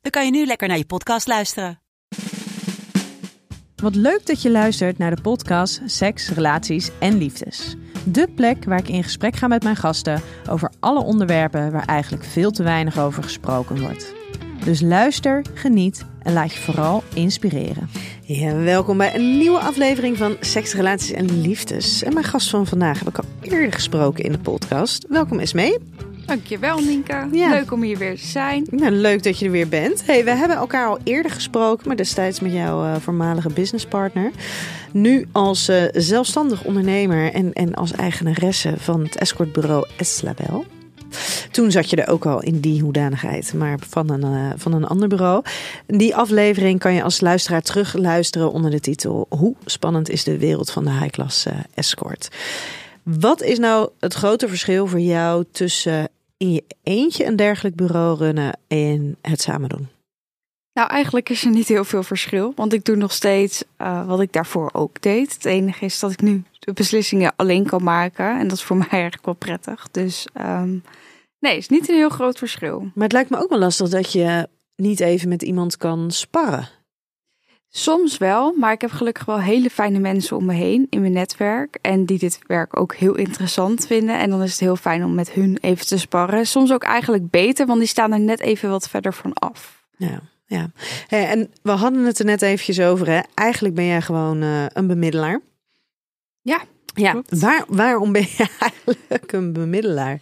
dan kan je nu lekker naar je podcast luisteren. Wat leuk dat je luistert naar de podcast Seks, Relaties en Liefdes. De plek waar ik in gesprek ga met mijn gasten over alle onderwerpen waar eigenlijk veel te weinig over gesproken wordt. Dus luister, geniet en laat je vooral inspireren. Ja, welkom bij een nieuwe aflevering van Seks, Relaties en Liefdes. En mijn gast van vandaag heb ik al eerder gesproken in de podcast. Welkom Esmee. Dankjewel, Nienke. Ja. Leuk om hier weer te zijn. Nou, leuk dat je er weer bent. Hey, we hebben elkaar al eerder gesproken, maar destijds met jouw eh, voormalige businesspartner. Nu als eh, zelfstandig ondernemer en, en als eigenaresse van het escortbureau Eslabel. Toen zat je er ook al in die hoedanigheid, maar van een, eh, van een ander bureau. Die aflevering kan je als luisteraar terugluisteren onder de titel Hoe spannend is de wereld van de high-class escort? Wat is nou het grote verschil voor jou tussen in je eentje een dergelijk bureau runnen en het samen doen? Nou, eigenlijk is er niet heel veel verschil, want ik doe nog steeds eh, wat ik daarvoor ook deed. Het enige is dat ik nu de beslissingen alleen kan maken en dat is voor mij eigenlijk wel prettig. Dus ehm, nee, het is niet een heel groot verschil. Maar het lijkt me ook wel lastig dat je niet even met iemand kan sparren. Soms wel, maar ik heb gelukkig wel hele fijne mensen om me heen in mijn netwerk. En die dit werk ook heel interessant vinden. En dan is het heel fijn om met hun even te sparren. Soms ook eigenlijk beter, want die staan er net even wat verder van af. Ja, ja. Hey, en we hadden het er net eventjes over. Hè? Eigenlijk ben jij gewoon eh, een bemiddelaar. Ja, Ja, klopt. waar, waarom ben je eigenlijk een bemiddelaar?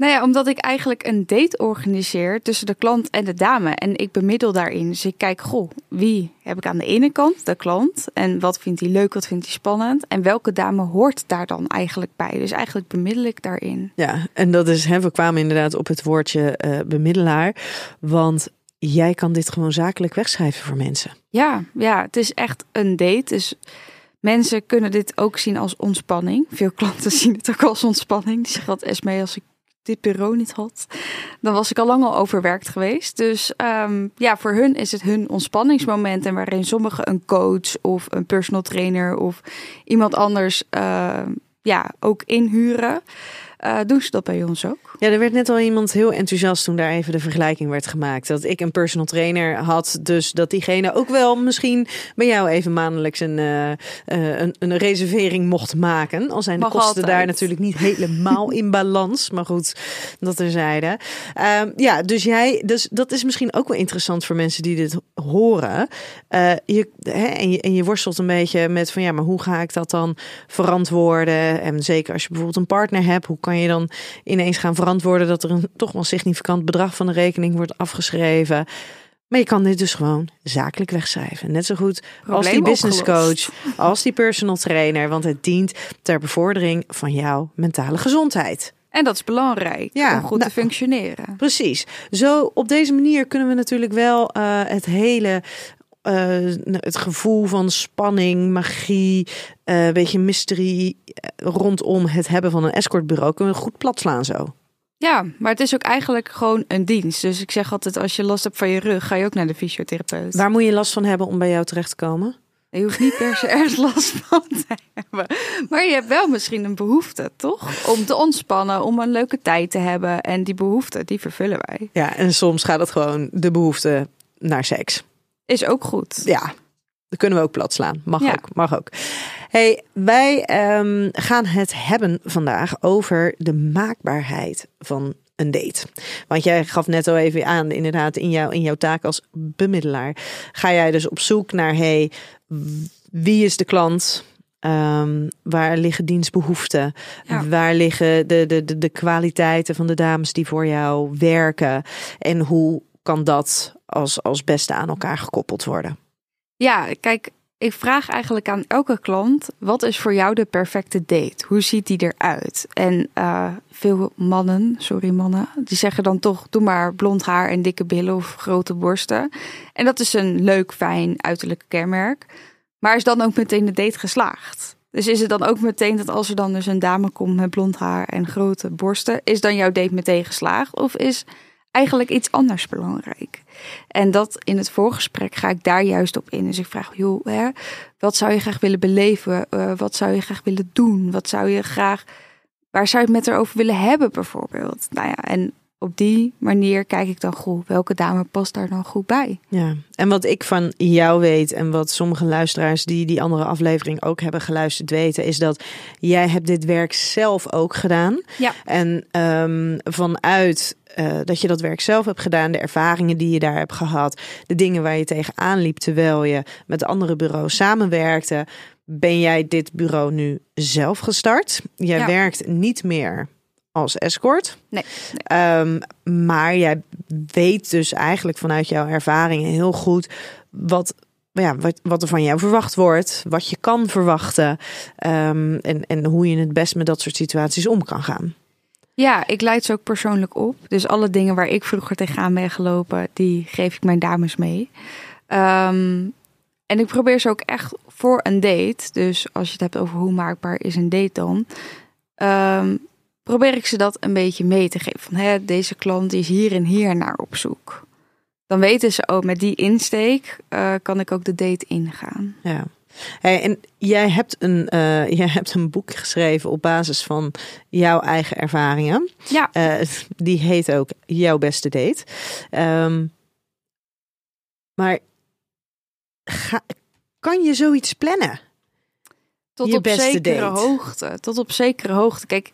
Nou ja, omdat ik eigenlijk een date organiseer tussen de klant en de dame. En ik bemiddel daarin. Dus ik kijk, goh, wie heb ik aan de ene kant, de klant. En wat vindt hij leuk, wat vindt hij spannend. En welke dame hoort daar dan eigenlijk bij. Dus eigenlijk bemiddel ik daarin. Ja, en dat is, hè, we kwamen inderdaad op het woordje eh, bemiddelaar. Want jij kan dit gewoon zakelijk wegschrijven voor mensen. Ja, ja, het is echt een date. Dus mensen kunnen dit ook zien als ontspanning. Veel klanten zien het ook als ontspanning. Die zeggen dat Esmee, als ik dit bureau niet had, dan was ik al lang al overwerkt geweest. Dus ehm, ja, voor hun is het hun ontspanningsmoment. En waarin sommigen een coach of een personal trainer of iemand anders eh, ja, ook inhuren. Eh, doen ze dat bij ons ook? Ja, er werd net al iemand heel enthousiast toen daar even de vergelijking werd gemaakt. Dat ik een personal trainer had, dus dat diegene ook wel misschien bij jou even maandelijks een, eh, eh, een, een reservering mocht maken. Al zijn de Mag kosten altijd. daar natuurlijk niet helemaal in balans. Maar goed, dat terzijde. Ehm ja, dus jij, dus dat is misschien ook wel interessant voor mensen die dit horen. Je, hè, en, je, en je worstelt een beetje met van ja, maar hoe ga ik dat dan verantwoorden? En zeker als je bijvoorbeeld een partner hebt, hoe kan je dan ineens gaan verantwoorden dat er een toch wel significant bedrag van de rekening wordt afgeschreven? Maar je kan dit dus gewoon zakelijk wegschrijven. Net zo goed als die business coach, als die personal trainer, want het dient ter bevordering van jouw mentale gezondheid. En dat is belangrijk Ja, om goed nou- te functioneren. Precies. Zo op deze manier kunnen we natuurlijk wel eh, het hele. Eh, het gevoel van spanning, magie, eh beetje mysterie eh, rondom het hebben van een escortbureau kunnen we goed plat slaan zo. Ja, maar het is ook eigenlijk gewoon een dienst. Dus ik zeg altijd, als je last hebt van je rug, ga je ook naar de fysiotherapeut. Waar moet je last van hebben om bij jou terecht te komen? Je hoeft niet per se ergens last van te hebben. Maar je hebt wel misschien een behoefte, toch? Om te ontspannen, om een leuke tijd te hebben. En die behoefte, die vervullen wij. Ja, en soms gaat het gewoon de behoefte naar seks. Is ook goed. Ja, dat kunnen we ook plat slaan. Mag Ja. ook, mag ook. Hey, wij ehm, gaan het hebben vandaag over de maakbaarheid van een date. Want jij gaf net al even aan, inderdaad, in, jouw in jouw taak als bemiddelaar. Ga jij dus op zoek naar, hey, wie is de klant? Ehm, waar liggen dienstbehoeften? Ja. Waar liggen de, de, de, de kwaliteiten van de dames die voor jou werken? En hoe kan dat als, als beste aan elkaar gekoppeld worden? Ja, kijk, ik vraag eigenlijk aan elke klant: wat is voor jou de perfecte date? Hoe ziet die eruit? En uh, veel mannen, sorry mannen, die zeggen dan toch: doe maar blond haar en dikke billen of grote borsten. En dat is een leuk, fijn uiterlijk kenmerk. Maar is dan ook meteen de date geslaagd? Dus is het dan ook meteen dat als er dan dus een dame komt met blond haar en grote borsten, is dan jouw date meteen geslaagd? Of is eigenlijk iets anders belangrijk? En dat in het voorgesprek ga ik daar juist op in. Dus ik vraag, joh, hè, wat zou je graag willen beleven? Uh, wat zou je graag willen doen? Wat zou je graag, waar zou je het met haar over willen hebben bijvoorbeeld? Nou ja, en op die manier kijk ik dan goed, welke dame past daar dan goed bij? Ja, en wat ik van jou weet en wat sommige luisteraars die die andere aflevering ook hebben geluisterd weten, is dat jij hebt dit werk zelf ook gedaan. Ja. En um, vanuit uh, dat je dat werk zelf hebt gedaan, de ervaringen die je daar hebt gehad, de dingen waar je tegenaan liep terwijl je met andere bureaus samenwerkte, ben jij dit bureau nu zelf gestart. Jij Ja. werkt niet meer als escort. Nee. Ehm, maar jij weet dus eigenlijk vanuit jouw ervaringen heel goed wat, ja, wat, wat er van jou verwacht wordt, wat je kan verwachten ehm, en, en hoe je het best met dat soort situaties om kan gaan. Ja, ik leid ze ook persoonlijk op. Dus alle dingen waar ik vroeger tegenaan ben gelopen, die geef ik mijn dames mee. Ehm, en ik probeer ze ook echt voor een date. Dus als je het hebt over hoe maakbaar is een date dan. Probeer ik ze dat een beetje mee te geven. Van hè, deze klant die is hier en hier naar op zoek. Dan weten ze ook met die insteek eh, kan ik ook de date ingaan. Ja. Hey, en jij hebt, een, eh, jij hebt een boek geschreven op basis van jouw eigen ervaringen. Ja, Eh, die heet ook Jouw Beste Date. Ehm, maar ga, kan je zoiets plannen? Tot Je op zekere date. hoogte. Tot op zekere hoogte. Kijk,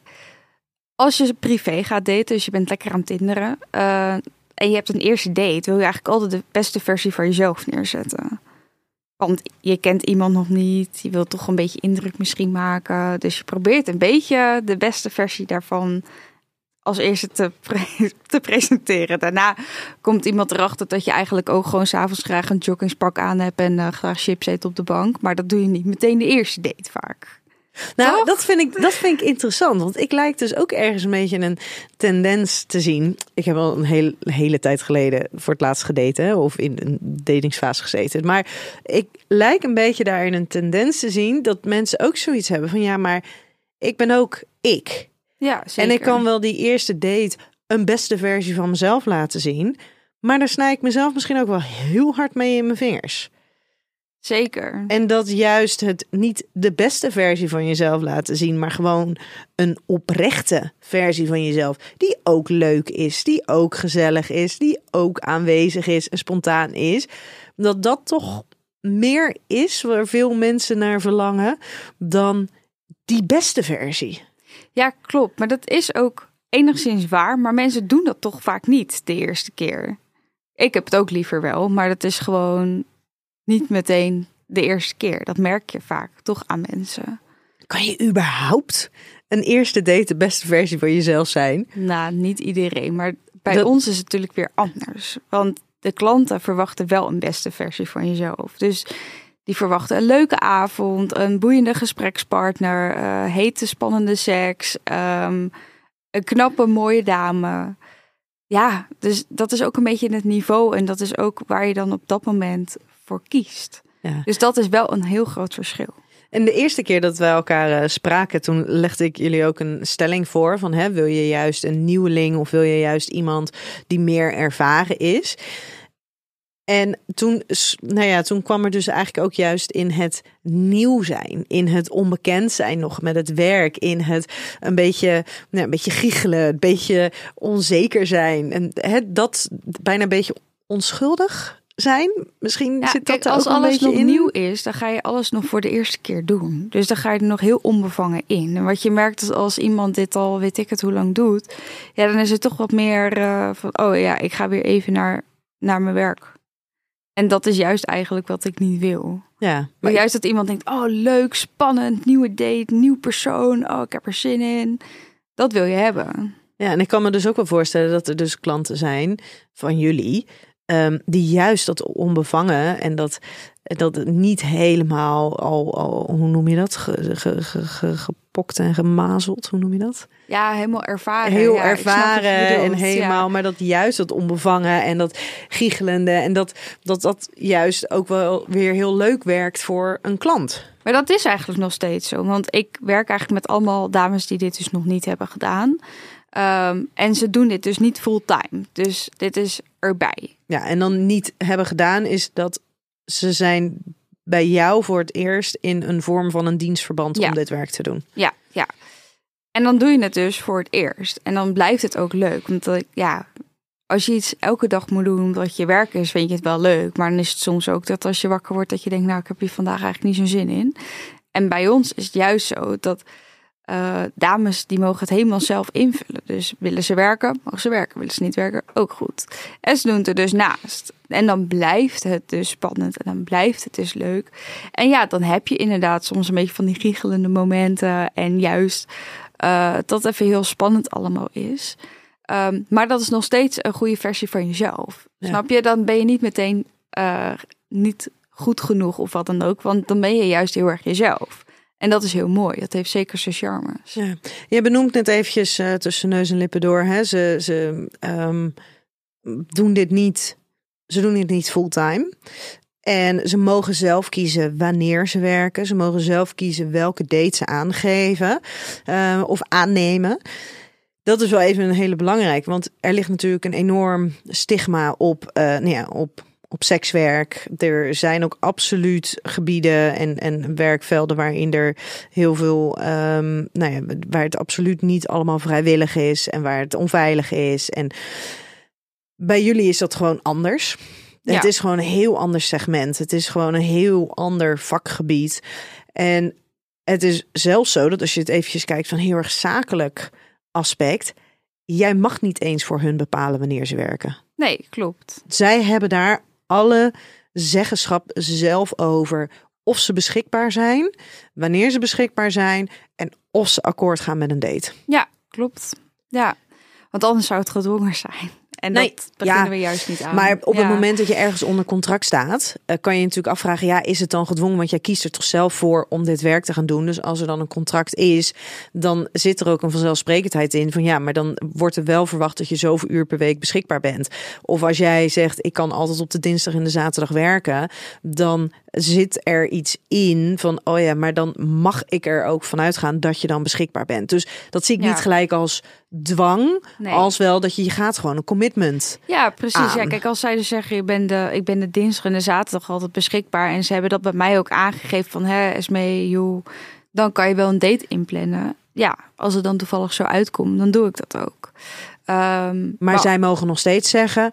als je privé gaat daten, dus je bent lekker aan het tinderen. eh, en je hebt een eerste date, wil je eigenlijk altijd de beste versie van jezelf neerzetten. Want je kent iemand nog niet. Je wilt toch een beetje indruk misschien maken. Dus je probeert een beetje de beste versie daarvan als eerste te, te presenteren. Daarna komt iemand erachter dat je eigenlijk ook gewoon s'avonds graag een joggingspak aan hebt en eh, graag chips eet op de bank. Maar dat doe je niet meteen de eerste date vaak. Nou, Toch? dat vind, ik, dat vind ik interessant. Want ik lijk dus ook ergens een beetje een tendens te zien. Ik heb al een heel, hele tijd geleden voor het laatst gedaten. Of in een datingsfase gezeten. Maar ik lijk een beetje daarin een tendens te zien. Dat mensen ook zoiets hebben van ja, maar ik ben ook ik. Ja, zeker. En ik kan wel die eerste date een beste versie van mezelf laten zien. Maar daar snij ik mezelf misschien ook wel heel hard mee in mijn vingers. Zeker. En dat juist het niet de beste versie van jezelf laten zien, maar gewoon een oprechte versie van jezelf. Die ook leuk is, die ook gezellig is, die ook aanwezig is en spontaan is. Dat dat toch meer is waar veel mensen naar verlangen dan die beste versie. Ja, klopt. Maar dat is ook enigszins waar. Maar mensen doen dat toch vaak niet de eerste keer. Ik heb het ook liever wel, maar dat is gewoon niet meteen de eerste keer. Dat merk je vaak toch aan mensen. Kan je überhaupt een eerste date de beste versie van jezelf zijn? Nou, niet iedereen, maar bij Dat- ons is het natuurlijk weer anders. Want de klanten verwachten wel een beste versie van jezelf. Dus die verwachten een leuke avond, een boeiende gesprekspartner, eh, hete spannende seks, ehm, een knappe mooie dame. Ja, dus dat is ook een beetje het niveau en dat is ook waar je dan op dat moment voor kiest. Ja. Dus dat is wel een heel groot verschil. En de eerste keer dat wij elkaar eh, spraken, toen legde ik jullie ook een stelling voor van hè, wil je juist een nieuweling of wil je juist iemand die meer ervaren is? En toen, nou ja, toen kwam er dus eigenlijk ook juist in het nieuw zijn, in het onbekend zijn nog met het werk, in het een beetje, nou, een beetje giechelen, een beetje onzeker zijn en hè, dat bijna een beetje onschuldig zijn. Misschien Ja, zit dat kijk, er als ook een alles beetje nog in. nieuw is, dan ga je alles nog voor de eerste keer doen. Dus dan ga je er nog heel onbevangen in. En wat je merkt is als iemand dit al, weet ik het hoe lang doet, ja, dan is het toch wat meer eh, van, oh ja, ik ga weer even naar, naar mijn werk. En dat is juist eigenlijk wat ik niet wil. Ja, Maar maar juist dat iemand denkt, oh leuk, spannend, nieuwe date, nieuw persoon, oh ik heb er zin in. Dat wil je hebben. Ja, en ik kan me dus ook wel voorstellen dat er dus klanten zijn van jullie ehm, die juist dat onbevangen en dat, dat niet helemaal al, al hoe noem je dat, ge, ge, ge, ge- gepokt en gemazeld, hoe noem je dat? Ja, helemaal ervaren. heel Ja, ervaren en ja. helemaal, maar dat juist dat onbevangen en dat giechelende en dat, dat dat juist ook wel weer heel leuk werkt voor een klant. Maar dat is eigenlijk nog steeds zo. Want ik werk eigenlijk met allemaal dames die dit dus nog niet hebben gedaan. Ehm, en ze doen dit dus niet fulltime. Dus dit is erbij. Ja, en dan niet hebben gedaan is dat ze zijn bij jou voor het eerst in een vorm van een dienstverband Ja. om dit werk te doen. Ja, ja. En dan doe je het dus voor het eerst. En dan blijft het ook leuk. Want ja, als je iets elke dag moet doen omdat je werk is, vind je het wel leuk. Maar dan is het soms ook dat als je wakker wordt, dat je denkt, nou, ik heb hier vandaag eigenlijk niet zo'n zin in. En bij ons is het juist zo dat eh, dames die mogen het helemaal zelf invullen. Dus willen ze werken, mogen ze werken. Willen ze niet werken, ook goed. En ze doen het er dus naast. En dan blijft het dus spannend en dan blijft het dus leuk. En ja, dan heb je inderdaad soms een beetje van die giechelende momenten. En juist eh, dat even heel spannend allemaal is. Ehm, maar dat is nog steeds een goede versie van jezelf. Ja. Snap je? Dan ben je niet meteen eh, niet goed genoeg of wat dan ook. Want dan ben je juist heel erg jezelf. En dat is heel mooi. Dat heeft zeker zijn charmes. Ja. Je benoemt net eventjes eh, tussen neus en lippen door. Hè? Ze, ze ehm, doen dit niet. Ze doen dit niet fulltime. En ze mogen zelf kiezen wanneer ze werken. Ze mogen zelf kiezen welke date ze aangeven eh, of aannemen. Dat is wel even een hele belangrijke, want er ligt natuurlijk een enorm stigma op, eh, nou ja, op, op sekswerk. Er zijn ook absoluut gebieden en, en werkvelden waarin er heel veel, ehm, nou ja, waar het absoluut niet allemaal vrijwillig is en waar het onveilig is. En bij jullie is dat gewoon anders. Ja. Het is gewoon een heel ander segment. Het is gewoon een heel ander vakgebied. En het is zelfs zo dat als je het eventjes kijkt van heel erg zakelijk aspect, jij mag niet eens voor hun bepalen wanneer ze werken. Nee, klopt. Zij hebben daar alle zeggenschap zelf over of ze beschikbaar zijn, wanneer ze beschikbaar zijn en of ze akkoord gaan met een date. Ja, klopt. Ja, want anders zou het gedwongen zijn. En Nee, dat beginnen ja, we juist niet aan. Maar op het moment dat je ergens onder contract staat, eh, kan je natuurlijk afvragen: ja, is het dan gedwongen? Want jij kiest er toch zelf voor om dit werk te gaan doen. Dus als er dan een contract is, dan zit er ook een vanzelfsprekendheid in van ja, maar dan wordt er wel verwacht dat je zoveel uur per week beschikbaar bent. Of als jij zegt: ik kan altijd op de dinsdag en de zaterdag werken, dan zit er iets in van oh ja, maar dan mag ik er ook vanuit gaan dat je dan beschikbaar bent. Dus dat zie ik Ja. niet gelijk als dwang, Nee. als wel dat je je gaat gewoon een commitment. Ja, precies. Ja, kijk, als zij dus zeggen, je bent de, ik ben de dinsdag en de zaterdag altijd beschikbaar. En ze hebben dat bij mij ook aangegeven van, hè, Esmee, joh, dan kan je wel een date inplannen. Ja, als het dan toevallig zo uitkomt, dan doe ik dat ook. Ehm, Maar zij mogen nog steeds zeggen: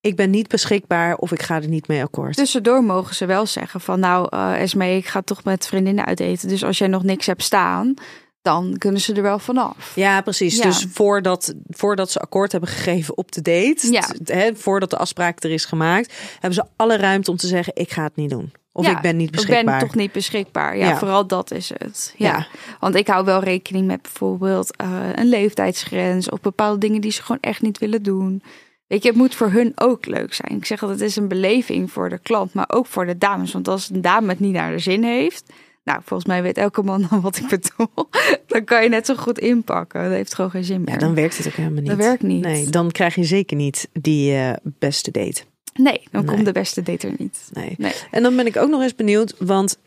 ik ben niet beschikbaar of ik ga er niet mee akkoord. Tussendoor mogen ze wel zeggen van nou, eh Esmee, ik ga toch met vriendinnen uit eten. Dus als jij nog niks hebt staan, dan kunnen ze er wel vanaf. ja, precies. Ja. Dus voordat, voordat ze akkoord hebben gegeven op de date, Ja. t- hè, voordat de afspraak er is gemaakt, hebben ze alle ruimte om te zeggen: ik ga het niet doen. Of Ja, ik ben niet Ik beschikbaar. ben toch niet beschikbaar. Ja, Ja. vooral dat is het. Ja. Ja. Want ik hou wel rekening met bijvoorbeeld eh, een leeftijdsgrens of bepaalde dingen die ze gewoon echt niet willen doen. Weet je, het moet voor hun ook leuk zijn. Ik zeg dat het is een beleving voor de klant, maar ook voor de dames. Want als een dame het niet naar de zin heeft, nou, volgens mij weet elke man dan wat ik bedoel. Dan kan je net zo goed inpakken. Dat heeft gewoon geen zin meer. Ja, dan werkt het ook helemaal niet. Dat werkt niet. Nee, dan krijg je zeker niet die eh, beste date. Nee, dan Nee. komt de beste date er niet. Nee. Nee. En dan ben ik ook nog eens benieuwd, want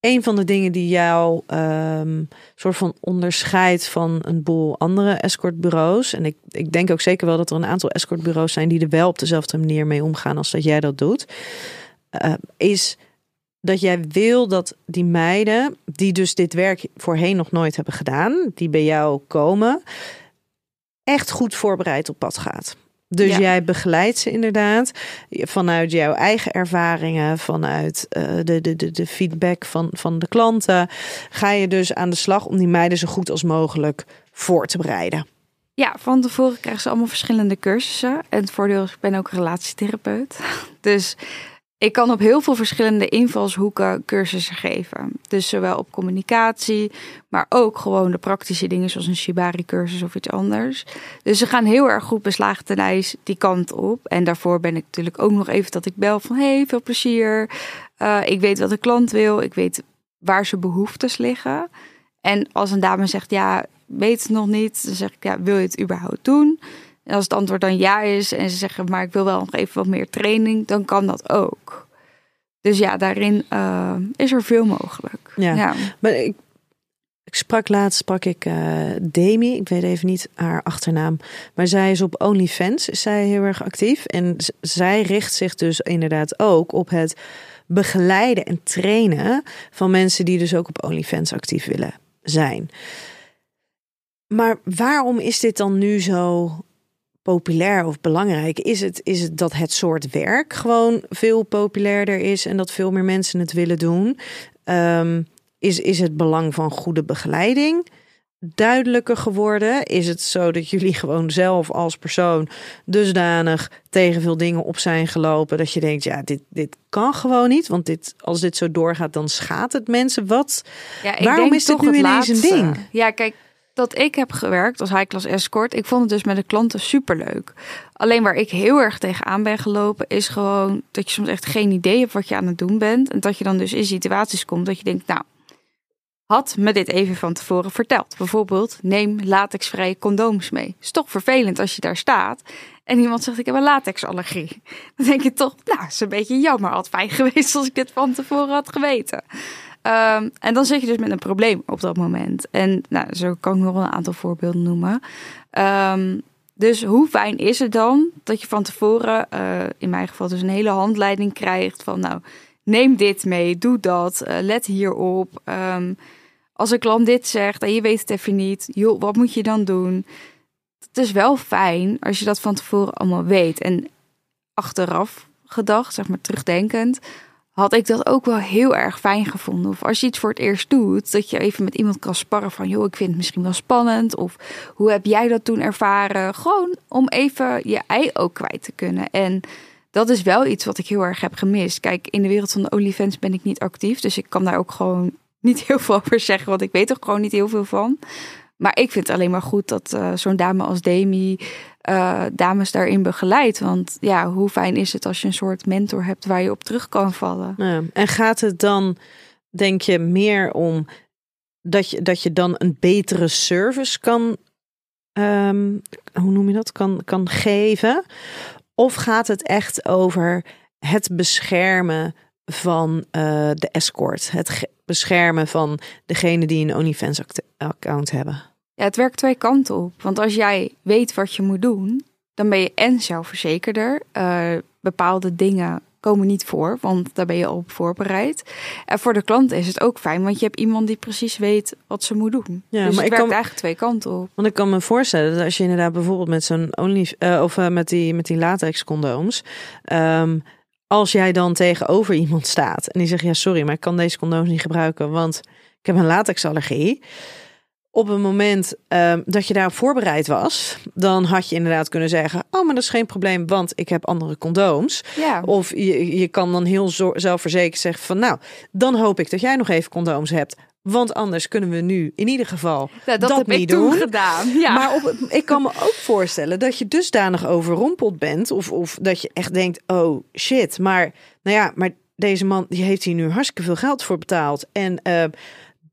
een van de dingen die jou ehm, soort van onderscheidt van een boel andere escortbureaus, en ik, ik denk ook zeker wel dat er een aantal escortbureaus zijn die er wel op dezelfde manier mee omgaan als dat jij dat doet, eh, is dat jij wil dat die meiden, die dus dit werk voorheen nog nooit hebben gedaan, die bij jou komen, echt goed voorbereid op pad gaat. Dus Ja. jij begeleidt ze inderdaad vanuit jouw eigen ervaringen, vanuit de, de, de, de feedback van, van de klanten. Ga je dus aan de slag om die meiden zo goed als mogelijk voor te bereiden. Ja, van tevoren krijgen ze allemaal verschillende cursussen. En het voordeel is, ik ben ook relatietherapeut. Dus ik kan op heel veel verschillende invalshoeken cursussen geven. Dus zowel op communicatie, maar ook gewoon de praktische dingen zoals een Shibari-cursus of iets anders. Dus ze gaan heel erg goed beslagen ten ijs die kant op. En daarvoor ben ik natuurlijk ook nog even dat ik bel van hey, veel plezier. Uh, ik weet wat de klant wil, ik weet waar zijn behoeftes liggen. En als een dame zegt ja, weet het nog niet, dan zeg ik ja, wil je het überhaupt doen? En als het antwoord dan ja is en ze zeggen, maar ik wil wel nog even wat meer training, dan kan dat ook. Dus ja, daarin uh, is er veel mogelijk. Ja, ja. maar ik, ik sprak laatst, sprak ik uh, Demi, ik weet even niet haar achternaam, maar zij is op OnlyFans, is zij heel erg actief. En zij richt zich dus inderdaad ook op het begeleiden en trainen van mensen die dus ook op OnlyFans actief willen zijn. Maar waarom is dit dan nu zo populair of belangrijk? Is het, is het dat het soort werk gewoon veel populairder is en dat veel meer mensen het willen doen? Um, is, is het belang van goede begeleiding duidelijker geworden? Is het zo dat jullie gewoon zelf als persoon dusdanig tegen veel dingen op zijn gelopen dat je denkt, ja, dit, dit kan gewoon niet, want dit, als dit zo doorgaat, dan schaadt het mensen. Wat? Ja, Waarom is dit nu ineens een ding? Ja, kijk, dat ik heb gewerkt als high-class escort, ik vond het dus met de klanten superleuk. Alleen waar ik heel erg tegenaan ben gelopen, is gewoon dat je soms echt geen idee hebt wat je aan het doen bent. En dat je dan dus in situaties komt dat je denkt, nou, had me dit even van tevoren verteld. Bijvoorbeeld, neem latexvrije condooms mee. Is toch vervelend als je daar staat en iemand zegt, ik heb een latexallergie. Dan denk je toch, nou, is een beetje jammer. Had fijn geweest als ik dit van tevoren had geweten. Um, en dan zit je dus met een probleem op dat moment. En nou, zo kan ik nog een aantal voorbeelden noemen. Um, dus hoe fijn is het dan dat je van tevoren, uh, in mijn geval dus een hele handleiding krijgt van nou, neem dit mee, doe dat, uh, let hierop. Um, als een klant dit zegt en je weet het even niet, joh, wat moet je dan doen? Het is wel fijn als je dat van tevoren allemaal weet. En achteraf gedacht, zeg maar terugdenkend, had ik dat ook wel heel erg fijn gevonden. Of als je iets voor het eerst doet, dat je even met iemand kan sparren van, joh, ik vind het misschien wel spannend. Of hoe heb jij dat toen ervaren? Gewoon om even je ei ook kwijt te kunnen. En dat is wel iets wat ik heel erg heb gemist. Kijk, in de wereld van de OnlyFans ben ik niet actief, dus ik kan daar ook gewoon niet heel veel over zeggen, want ik weet er gewoon niet heel veel van. Maar ik vind het alleen maar goed dat uh, zo'n dame als Demi uh, dames daarin begeleidt. Want ja, hoe fijn is het als je een soort mentor hebt waar je op terug kan vallen. Ja, en gaat het dan, denk je, meer om dat je, dat je dan een betere service kan, um, hoe noem je dat, kan, kan geven? Of gaat het echt over het beschermen van uh, de escort? Het beschermen van degene die een OnlyFans-account hebben? Ja, het werkt twee kanten op. Want als jij weet wat je moet doen, dan ben je en zelfverzekerder. Uh, bepaalde dingen komen niet voor, want daar ben je al op voorbereid. En voor de klant is het ook fijn, want je hebt iemand die precies weet wat ze moet doen. Ja, dus maar het ik werkt kan, eigenlijk twee kanten op. Want ik kan me voorstellen dat als je inderdaad bijvoorbeeld met zo'n only uh, of uh, met die met die latex condooms, um, als jij dan tegenover iemand staat en die zegt ja sorry, maar ik kan deze condooms niet gebruiken, want ik heb een latexallergie op een moment um, dat je daarop voorbereid was, dan had je inderdaad kunnen zeggen: Oh, maar dat is geen probleem, want ik heb andere condooms. Ja. Of je, je kan dan heel zelfverzekerd zeggen: van nou, dan hoop ik dat jij nog even condooms hebt. Want anders kunnen we nu in ieder geval dat, dat heb niet ik doen. gedaan. Ja. Maar op, ik kan me ook voorstellen dat je dusdanig overrompeld bent. Of, of dat je echt denkt, oh shit. Maar nou ja, maar deze man die heeft hier nu hartstikke veel geld voor betaald. En uh,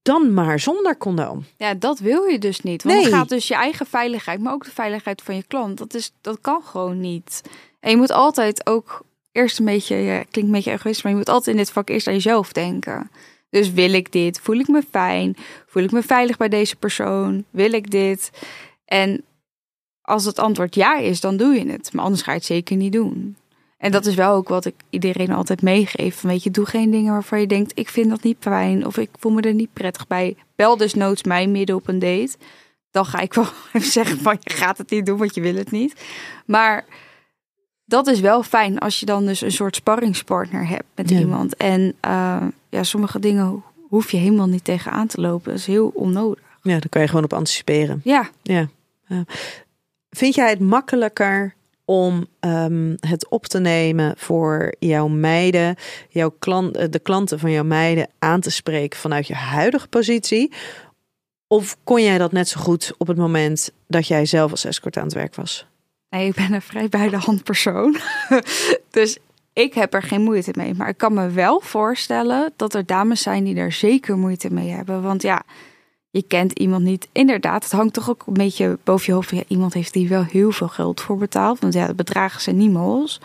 dan maar zonder condoom. Ja, dat wil je dus niet. Want nee. dan gaat dus je eigen veiligheid, maar ook de veiligheid van je klant. Dat, is, dat kan gewoon niet. En je moet altijd ook eerst een beetje, ja, klinkt een beetje egoïstisch, maar je moet altijd in dit vak eerst aan jezelf denken. Dus wil ik dit? Voel ik me fijn? Voel ik me veilig bij deze persoon? Wil ik dit? En als het antwoord ja is, dan doe je het. Maar anders ga je het zeker niet doen. En dat is wel ook wat ik iedereen altijd meegeef. Weet je, doe geen dingen waarvan je denkt, ik vind dat niet fijn of ik voel me er niet prettig bij. Bel dus noods mij midden op een date. Dan ga ik wel even zeggen van, je gaat het niet doen, want je wil het niet. Maar dat is wel fijn als je dan dus een soort sparringspartner hebt met ja. iemand. En uh, ja, sommige dingen hoef je helemaal niet tegenaan te lopen. Dat is heel onnodig. Ja, dan kan je gewoon op anticiperen. Ja. ja. ja. Vind jij het makkelijker om ehm, het op te nemen voor jouw meiden, jouw klant, eh, de klanten van jouw meiden aan te spreken vanuit je huidige positie? Of kon jij dat net zo goed op het moment dat jij zelf als escort aan het werk was? Nee, ik ben een vrij bij de hand persoon. dus ik heb er geen moeite mee. Maar ik kan me wel voorstellen dat er dames zijn die er zeker moeite mee hebben. Want ja, je kent iemand niet. Inderdaad, het hangt toch ook een beetje boven je hoofd. Ja, iemand heeft die wel heel veel geld voor betaald. Want ja, de bedragen zijn niet mols.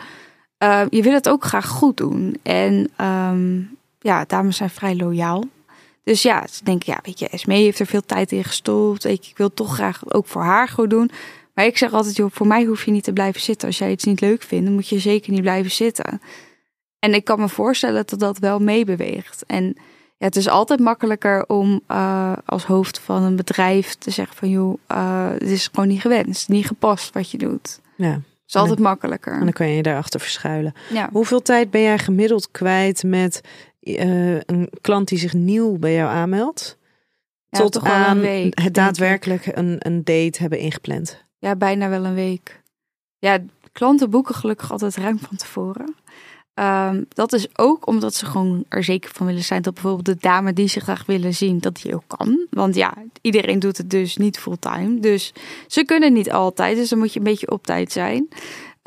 Uh, je wil het ook graag goed doen. En um, ja, dames zijn vrij loyaal. Dus ja, ze denken, ja, weet je, Esme heeft er veel tijd in gestopt. Ik, ik wil toch graag ook voor haar goed doen. Maar ik zeg altijd, joh, voor mij hoef je niet te blijven zitten. Als jij iets niet leuk vindt, dan moet je zeker niet blijven zitten. En ik kan me voorstellen dat dat wel meebeweegt. En ja, het is altijd makkelijker om uh, als hoofd van een bedrijf te zeggen van joh, uh, het is gewoon niet gewenst, niet gepast wat je doet. Ja. Het is altijd makkelijker. En dan kan je je daarachter verschuilen. Ja. Hoeveel tijd ben jij gemiddeld kwijt met uh, een klant die zich nieuw bij jou aanmeldt? Ja, tot een aan week, het daadwerkelijk een, een date hebben ingepland. Ja, bijna wel een week. Ja, klanten boeken gelukkig altijd ruim van tevoren. Um, dat is ook omdat ze gewoon er zeker van willen zijn dat bijvoorbeeld de dame die ze graag willen zien, dat die ook kan. Want ja, iedereen doet het dus niet fulltime. Dus ze kunnen niet altijd, dus dan moet je een beetje op tijd zijn.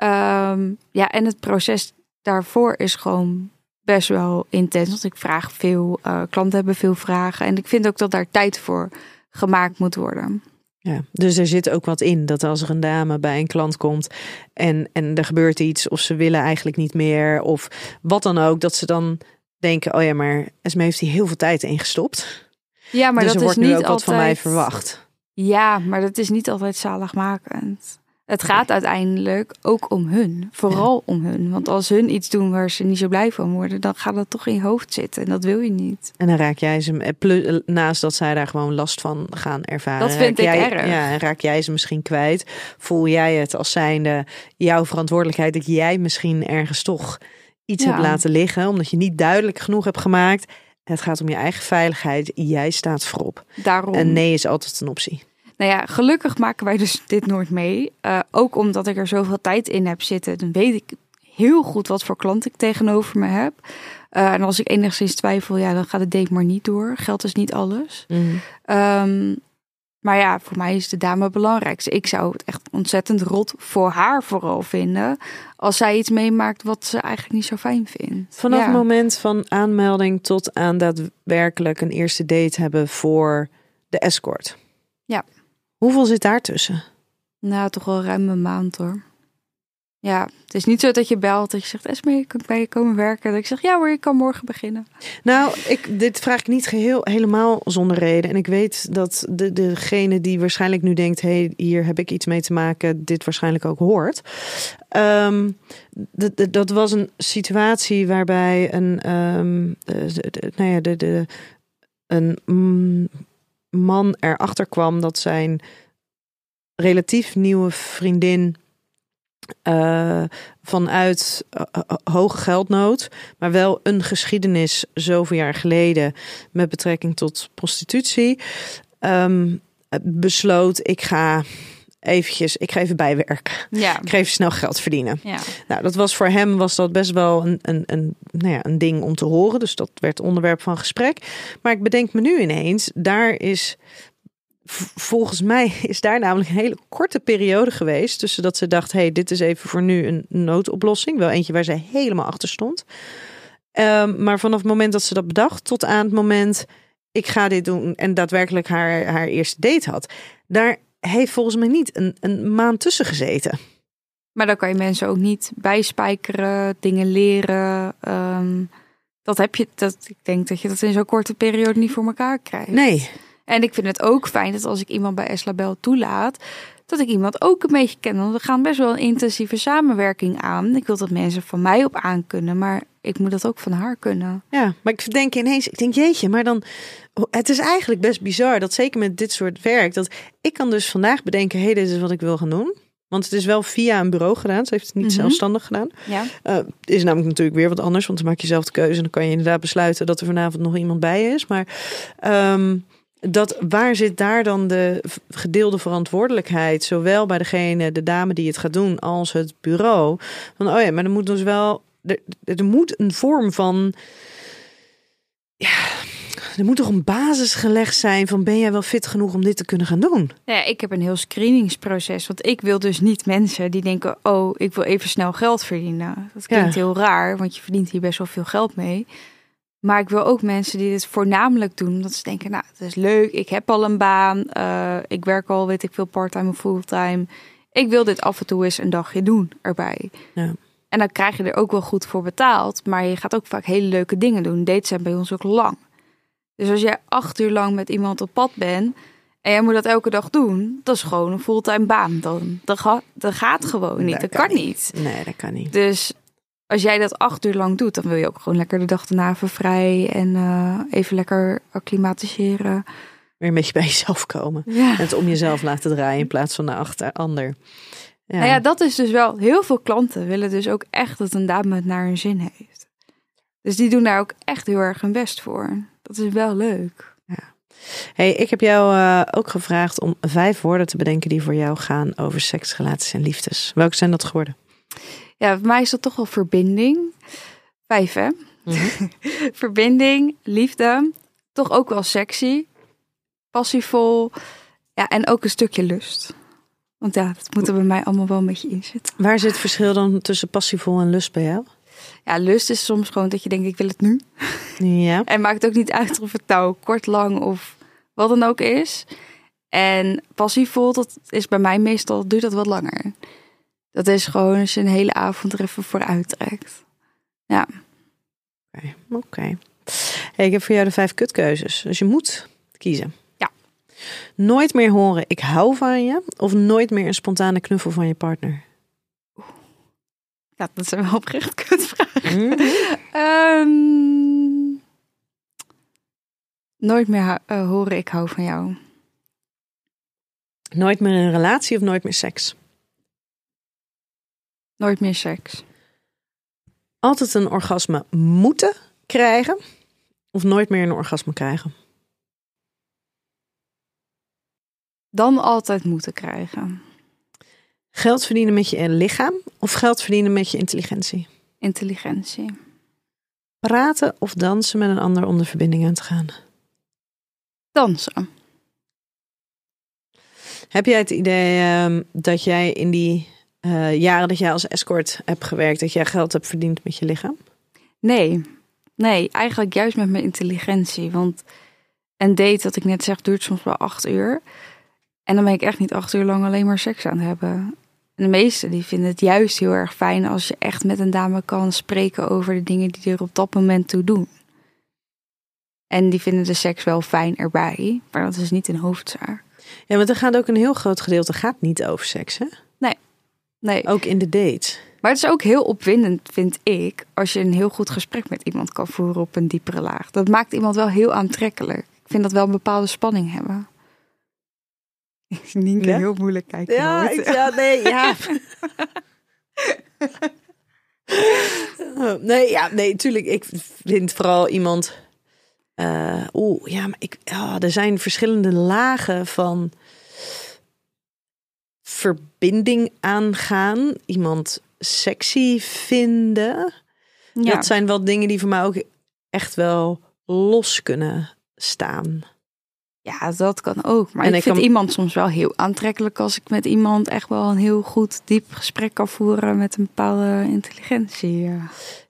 Um, ja, en het proces daarvoor is gewoon best wel intens. Want ik vraag veel, uh, klanten hebben veel vragen. En ik vind ook dat daar tijd voor gemaakt moet worden. Ja, dus er zit ook wat in dat als er een dame bij een klant komt en, en er gebeurt iets of ze willen eigenlijk niet meer of wat dan ook, dat ze dan denken, oh ja, maar Esme heeft hier heel veel tijd in gestopt. Ja, maar dus dat er is wordt nu niet ook wat van mij verwacht. Ja, maar dat is niet altijd zaligmakend. Het gaat uiteindelijk ook om hun. Vooral om hun. Want als hun iets doen waar ze niet zo blij van worden, dan gaat dat toch in je hoofd zitten. En dat wil je niet. En dan raak jij ze, eh, plus, naast dat zij daar gewoon last van gaan ervaren. Dat vind ik jij, erg. Ja, en raak jij ze misschien kwijt. Voel jij het als zijnde jouw verantwoordelijkheid dat jij misschien ergens toch iets Ja. hebt laten liggen, omdat je niet duidelijk genoeg hebt gemaakt. Het gaat om je eigen veiligheid. Jij staat voorop. Daarom. En nee is altijd een optie. Nou ja, gelukkig maken wij dus dit nooit mee. Uh, ook omdat ik er zoveel tijd in heb zitten, dan weet ik heel goed wat voor klant ik tegenover me heb. Uh, en als ik enigszins twijfel, ja, dan gaat het date maar niet door. Geld is niet alles. Mm. Um, maar ja, voor mij is de dame het belangrijkste. Ik zou het echt ontzettend rot voor haar vooral vinden. Als zij iets meemaakt wat ze eigenlijk niet zo fijn vindt. Vanaf ja. het moment van aanmelding tot aan daadwerkelijk een eerste date hebben voor de escort. Ja. Hoeveel zit daar tussen? Nou, toch wel ruim een maand hoor. Ja, het is niet zo dat je belt dat je zegt, Esme, kan ik bij je komen werken? Dat ik zeg, ja hoor, je kan morgen beginnen. Nou, ik, dit vraag ik niet geheel helemaal zonder reden. En ik weet dat de, degene die waarschijnlijk nu denkt, hé, hey, hier heb ik iets mee te maken, dit waarschijnlijk ook hoort. Um, dat was een situatie waarbij een, um, de, de, nou ja, de, de, een mm, man erachter kwam dat zijn relatief nieuwe vriendin uh, vanuit uh, hoge geldnood, maar wel een geschiedenis zoveel jaar geleden met betrekking tot prostitutie, um, besloot ik ga eventjes, ik ga even bijwerken. Ja. Ik ga even snel geld verdienen. Ja. Nou, dat was voor hem was dat best wel een, een, een, nou ja, een ding om te horen. Dus dat werd onderwerp van gesprek. Maar ik bedenk me nu ineens, daar is volgens mij is daar namelijk een hele korte periode geweest tussen dat ze dacht, hey, dit is even voor nu een noodoplossing, wel eentje waar ze helemaal achter stond. Um, maar vanaf het moment dat ze dat bedacht, tot aan het moment ik ga dit doen en daadwerkelijk haar, haar eerste date had, daar heeft volgens mij niet een, een maand tussen gezeten. Maar dan kan je mensen ook niet bijspijkeren, dingen leren. Um, dat heb je, dat, ik denk dat je dat in zo'n korte periode niet voor elkaar krijgt. Nee. En ik vind het ook fijn dat als ik iemand bij Eslabel toelaat, dat ik iemand ook een beetje ken. Want we gaan best wel een intensieve samenwerking aan. Ik wil dat mensen van mij op aan kunnen, maar ik moet dat ook van haar kunnen. Ja, maar ik denk ineens, ik denk jeetje, maar dan, het is eigenlijk best bizar dat zeker met dit soort werk, dat ik kan dus vandaag bedenken, hé, hey, dit is wat ik wil gaan doen. Want het is wel via een bureau gedaan. Ze heeft het niet mm-hmm. zelfstandig gedaan. Ja. Uh, is namelijk natuurlijk weer wat anders. Want dan maak je zelf de keuze. En dan kan je inderdaad besluiten dat er vanavond nog iemand bij is. Maar um, dat, waar zit daar dan de gedeelde verantwoordelijkheid? Zowel bij degene, de dame die het gaat doen, als het bureau. Van, oh ja, maar er moet dus wel... Er, er moet een vorm van... Ja, er moet toch een basis gelegd zijn van... ben jij wel fit genoeg om dit te kunnen gaan doen? Nou ja, ik heb een heel screeningsproces. Want ik wil dus niet mensen die denken: oh, ik wil even snel geld verdienen. Dat klinkt Ja. heel raar, want je verdient hier best wel veel geld mee. Maar ik wil ook mensen die dit voornamelijk doen. Dat ze denken: nou, het is leuk. Ik heb al een baan. eh, ik werk al, weet ik veel, parttime of fulltime. Ik wil dit af en toe eens een dagje doen erbij. Ja. En dan krijg je er ook wel goed voor betaald. Maar je gaat ook vaak hele leuke dingen doen. Dates zijn bij ons ook lang. Dus als jij acht uur lang met iemand op pad bent en jij moet dat elke dag doen, dat is gewoon een fulltime baan dan. Dat, ga- dat gaat gewoon niet. Dat Dat, kan kan niet. Nee, dat kan niet. Dus als jij dat acht uur lang doet, dan wil je ook gewoon lekker de dag daarna even vrij en eh, even lekker acclimatiseren. Weer een beetje bij jezelf komen. Ja. En het om jezelf laten draaien in plaats van naar achter ander. Ja. Nou ja, dat is dus wel. Heel veel klanten willen dus ook echt dat een dame het naar hun zin heeft. Dus die doen daar ook echt heel erg hun best voor. Dat is wel leuk. Hey, ik heb jou eh, ook gevraagd om vijf woorden te bedenken die voor jou gaan over seks, relaties en liefdes. Welke zijn dat geworden? Ja, voor mij is dat toch wel verbinding. Vijf, hè? verbinding, liefde, toch ook wel sexy, passievol. Ja, en ook een stukje lust. Want ja, dat moet er bij mij allemaal wel een beetje in zitten. Waar zit het verschil dan tussen passievol en lust bij jou? Ja, lust is soms gewoon dat je denkt, ik wil het nu. Ja. En maakt ook niet uit of het nou kort, lang of wat dan ook is. En passievol, dat is bij mij meestal, duurt dat wat langer. Dat is gewoon als je een hele avond er even voor uittrekt. Ja. Oké. Hey, ik heb voor jou de vijf kutkeuzes. Dus je moet kiezen. Nooit meer horen ik hou van je. Of nooit meer een spontane knuffel van je partner. Ja, dat zijn wel oprecht kutvragen. Mhm. Ehm, nooit meer eh, horen ik hou van jou. Nooit meer een relatie of nooit meer seks. Nooit meer seks. Altijd een orgasme moeten krijgen. Of nooit meer een orgasme krijgen. Dan altijd moeten krijgen. Geld verdienen met je lichaam of geld verdienen met je intelligentie. Intelligentie. Praten of dansen met een ander om de verbinding aan te gaan. Dansen. Heb jij het idee ehm, dat jij in die eh, jaren dat jij als escort hebt gewerkt, dat jij geld hebt verdiend met je lichaam? Nee. Nee, eigenlijk juist met mijn intelligentie. Want een date, wat ik net zeg, duurt soms wel acht uur. En dan ben ik echt niet acht uur lang alleen maar seks aan het hebben. En de meesten die vinden het juist heel erg fijn als je echt met een dame kan spreken over de dingen die er op dat moment toe doen. En die vinden de seks wel fijn erbij, maar dat is niet een hoofdzaak. Ja, want er gaat ook een heel groot gedeelte gaat niet over seks, hè? Nee, Ook in de dates. maar het is ook heel opwindend, vind ik, als je een heel goed gesprek met iemand kan voeren op een diepere laag. Dat maakt iemand wel heel aantrekkelijk. Ik vind dat wel een bepaalde spanning hebben. Ik Nienke Ja? heel moeilijk kijken. Ja, ik, ja, nee, ja. nee, ja, nee, tuurlijk. Ik vind vooral iemand. eh, Oeh, ja, maar ik, ja, er zijn verschillende lagen van verbinding aangaan. Iemand sexy vinden. Ja. Dat zijn wel dingen die voor mij ook echt wel los kunnen staan. Ja, dat kan ook. Maar En ik ik vind kan- iemand soms wel heel aantrekkelijk als ik met iemand echt wel een heel goed diep gesprek kan voeren met een bepaalde intelligentie. Ja.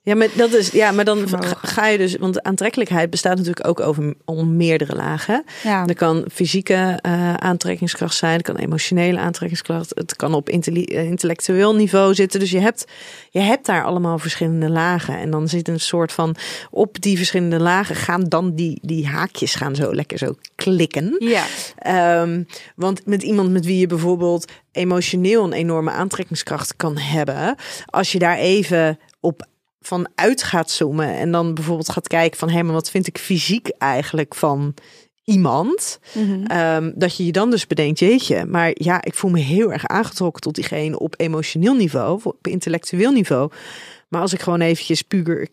Ja, maar dat is ja, maar dan Vermogen. ga- je dus, want aantrekkelijkheid bestaat natuurlijk ook over om meerdere lagen. Ja. Er kan fysieke eh, aantrekkingskracht zijn, er kan emotionele aantrekkingskracht, het kan op eh, intellectueel niveau zitten. Dus je hebt, je hebt daar allemaal verschillende lagen. En dan zit een soort van op die verschillende lagen gaan dan die, die haakjes gaan zo lekker zo klikken. ja. Ehm, want met iemand met wie je bijvoorbeeld emotioneel een enorme aantrekkingskracht kan hebben, als je daar even op van uit gaat zoomen en dan bijvoorbeeld gaat kijken van hé, maar wat vind ik fysiek eigenlijk van iemand, Mhm. Ehm, dat je je dan dus bedenkt, jeetje, maar ja, ik voel me heel erg aangetrokken tot diegene op emotioneel niveau, op intellectueel niveau. Maar als ik gewoon eventjes puur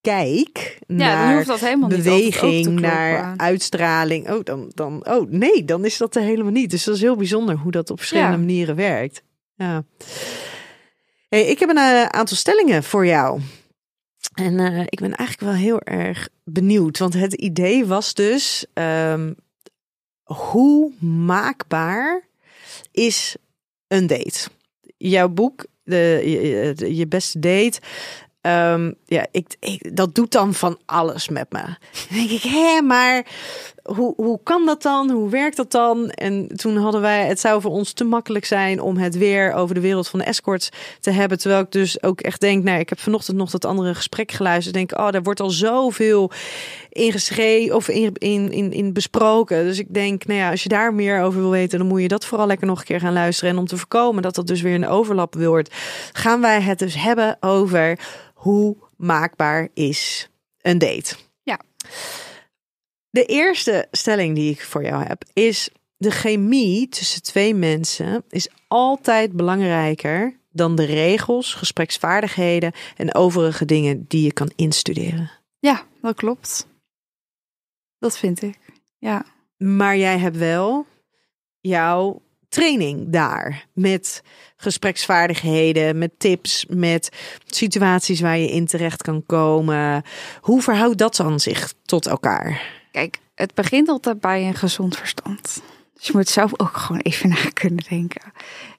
kijk Ja, naar hoeft dat niet beweging, kloppen. naar uitstraling. Oh, dan, dan, oh, nee, dan is dat er helemaal niet. Dus dat is heel bijzonder hoe dat op verschillende Ja. manieren werkt. Ja. Hey, ik heb een eh, aantal stellingen voor jou. En eh, ik ben eigenlijk wel heel erg benieuwd. Want het idee was dus: ehm, hoe maakbaar is een date? Jouw boek, de, je, beste date. ehm, ja, ik, dat doet dan van alles met me. Dan denk ik, hé, maar hoe, hoe kan dat dan? Hoe werkt dat dan? En toen hadden wij, het zou voor ons te makkelijk zijn om het weer over de wereld van de escorts te hebben. Terwijl ik dus ook echt denk, nou, ik heb vanochtend nog dat andere gesprek geluisterd. Denk, oh, daar wordt al zoveel in geschreven of in, in, in, in besproken. Dus ik denk, nou ja, als je daar meer over wil weten, dan moet je dat vooral lekker nog een keer gaan luisteren. En om te voorkomen dat dat dus weer een overlap wordt, gaan wij het dus hebben over hoe maakbaar is een date. Ja. De eerste stelling die ik voor jou heb is: de chemie tussen twee mensen is altijd belangrijker dan de regels, gespreksvaardigheden en overige dingen die je kan instuderen. Ja, dat klopt. Dat vind ik. Ja. Maar jij hebt wel jouw training daar met gespreksvaardigheden, met tips, met situaties waar je in terecht kan komen. Hoe verhoudt dat dan zich tot elkaar? Kijk, het begint altijd bij een gezond verstand. Dus je moet zelf ook gewoon even na kunnen denken.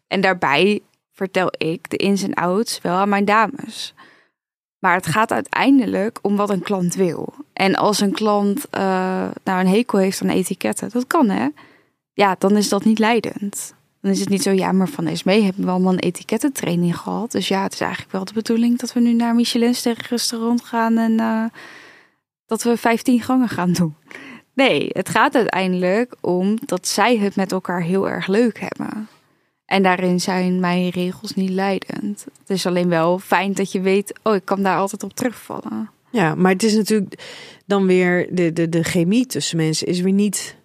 En daarbij vertel ik de ins en outs wel aan mijn dames. Maar het gaat uiteindelijk om wat een klant wil. En als een klant eh, nou een hekel heeft aan etiketten, dat kan hè. Ja, dan is dat niet leidend. Dan is het niet zo, ja, maar van Esmee hebben we allemaal een etikettentraining gehad. Dus ja, het is eigenlijk wel de bedoeling dat we nu naar een Michelinster restaurant gaan en eh, dat we 15 gangen gaan doen. Nee, het gaat uiteindelijk om dat zij het met elkaar heel erg leuk hebben. En daarin zijn mijn regels niet leidend. Het is alleen wel fijn dat je weet, oh, ik kan daar altijd op terugvallen. Ja, maar het is natuurlijk dan weer de, de, de chemie tussen mensen is weer niet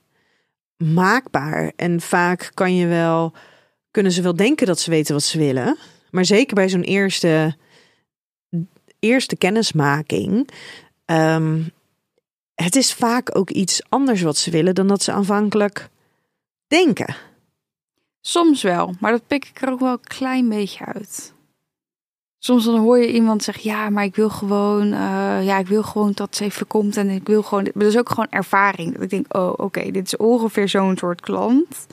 maakbaar. En vaak kan je wel, kunnen ze wel denken dat ze weten wat ze willen. Maar zeker bij zo'n eerste, eerste kennismaking. ehm, het is vaak ook iets anders wat ze willen dan dat ze aanvankelijk denken. Soms wel, maar dat pik ik er ook wel een klein beetje uit. Soms dan hoor je iemand zeggen, ja, maar ik wil gewoon, eh, ja, ik wil gewoon dat ze even komt en ik wil gewoon, dat is ook gewoon ervaring. Dat ik denk, oh, oké, dit is ongeveer zo'n soort klant.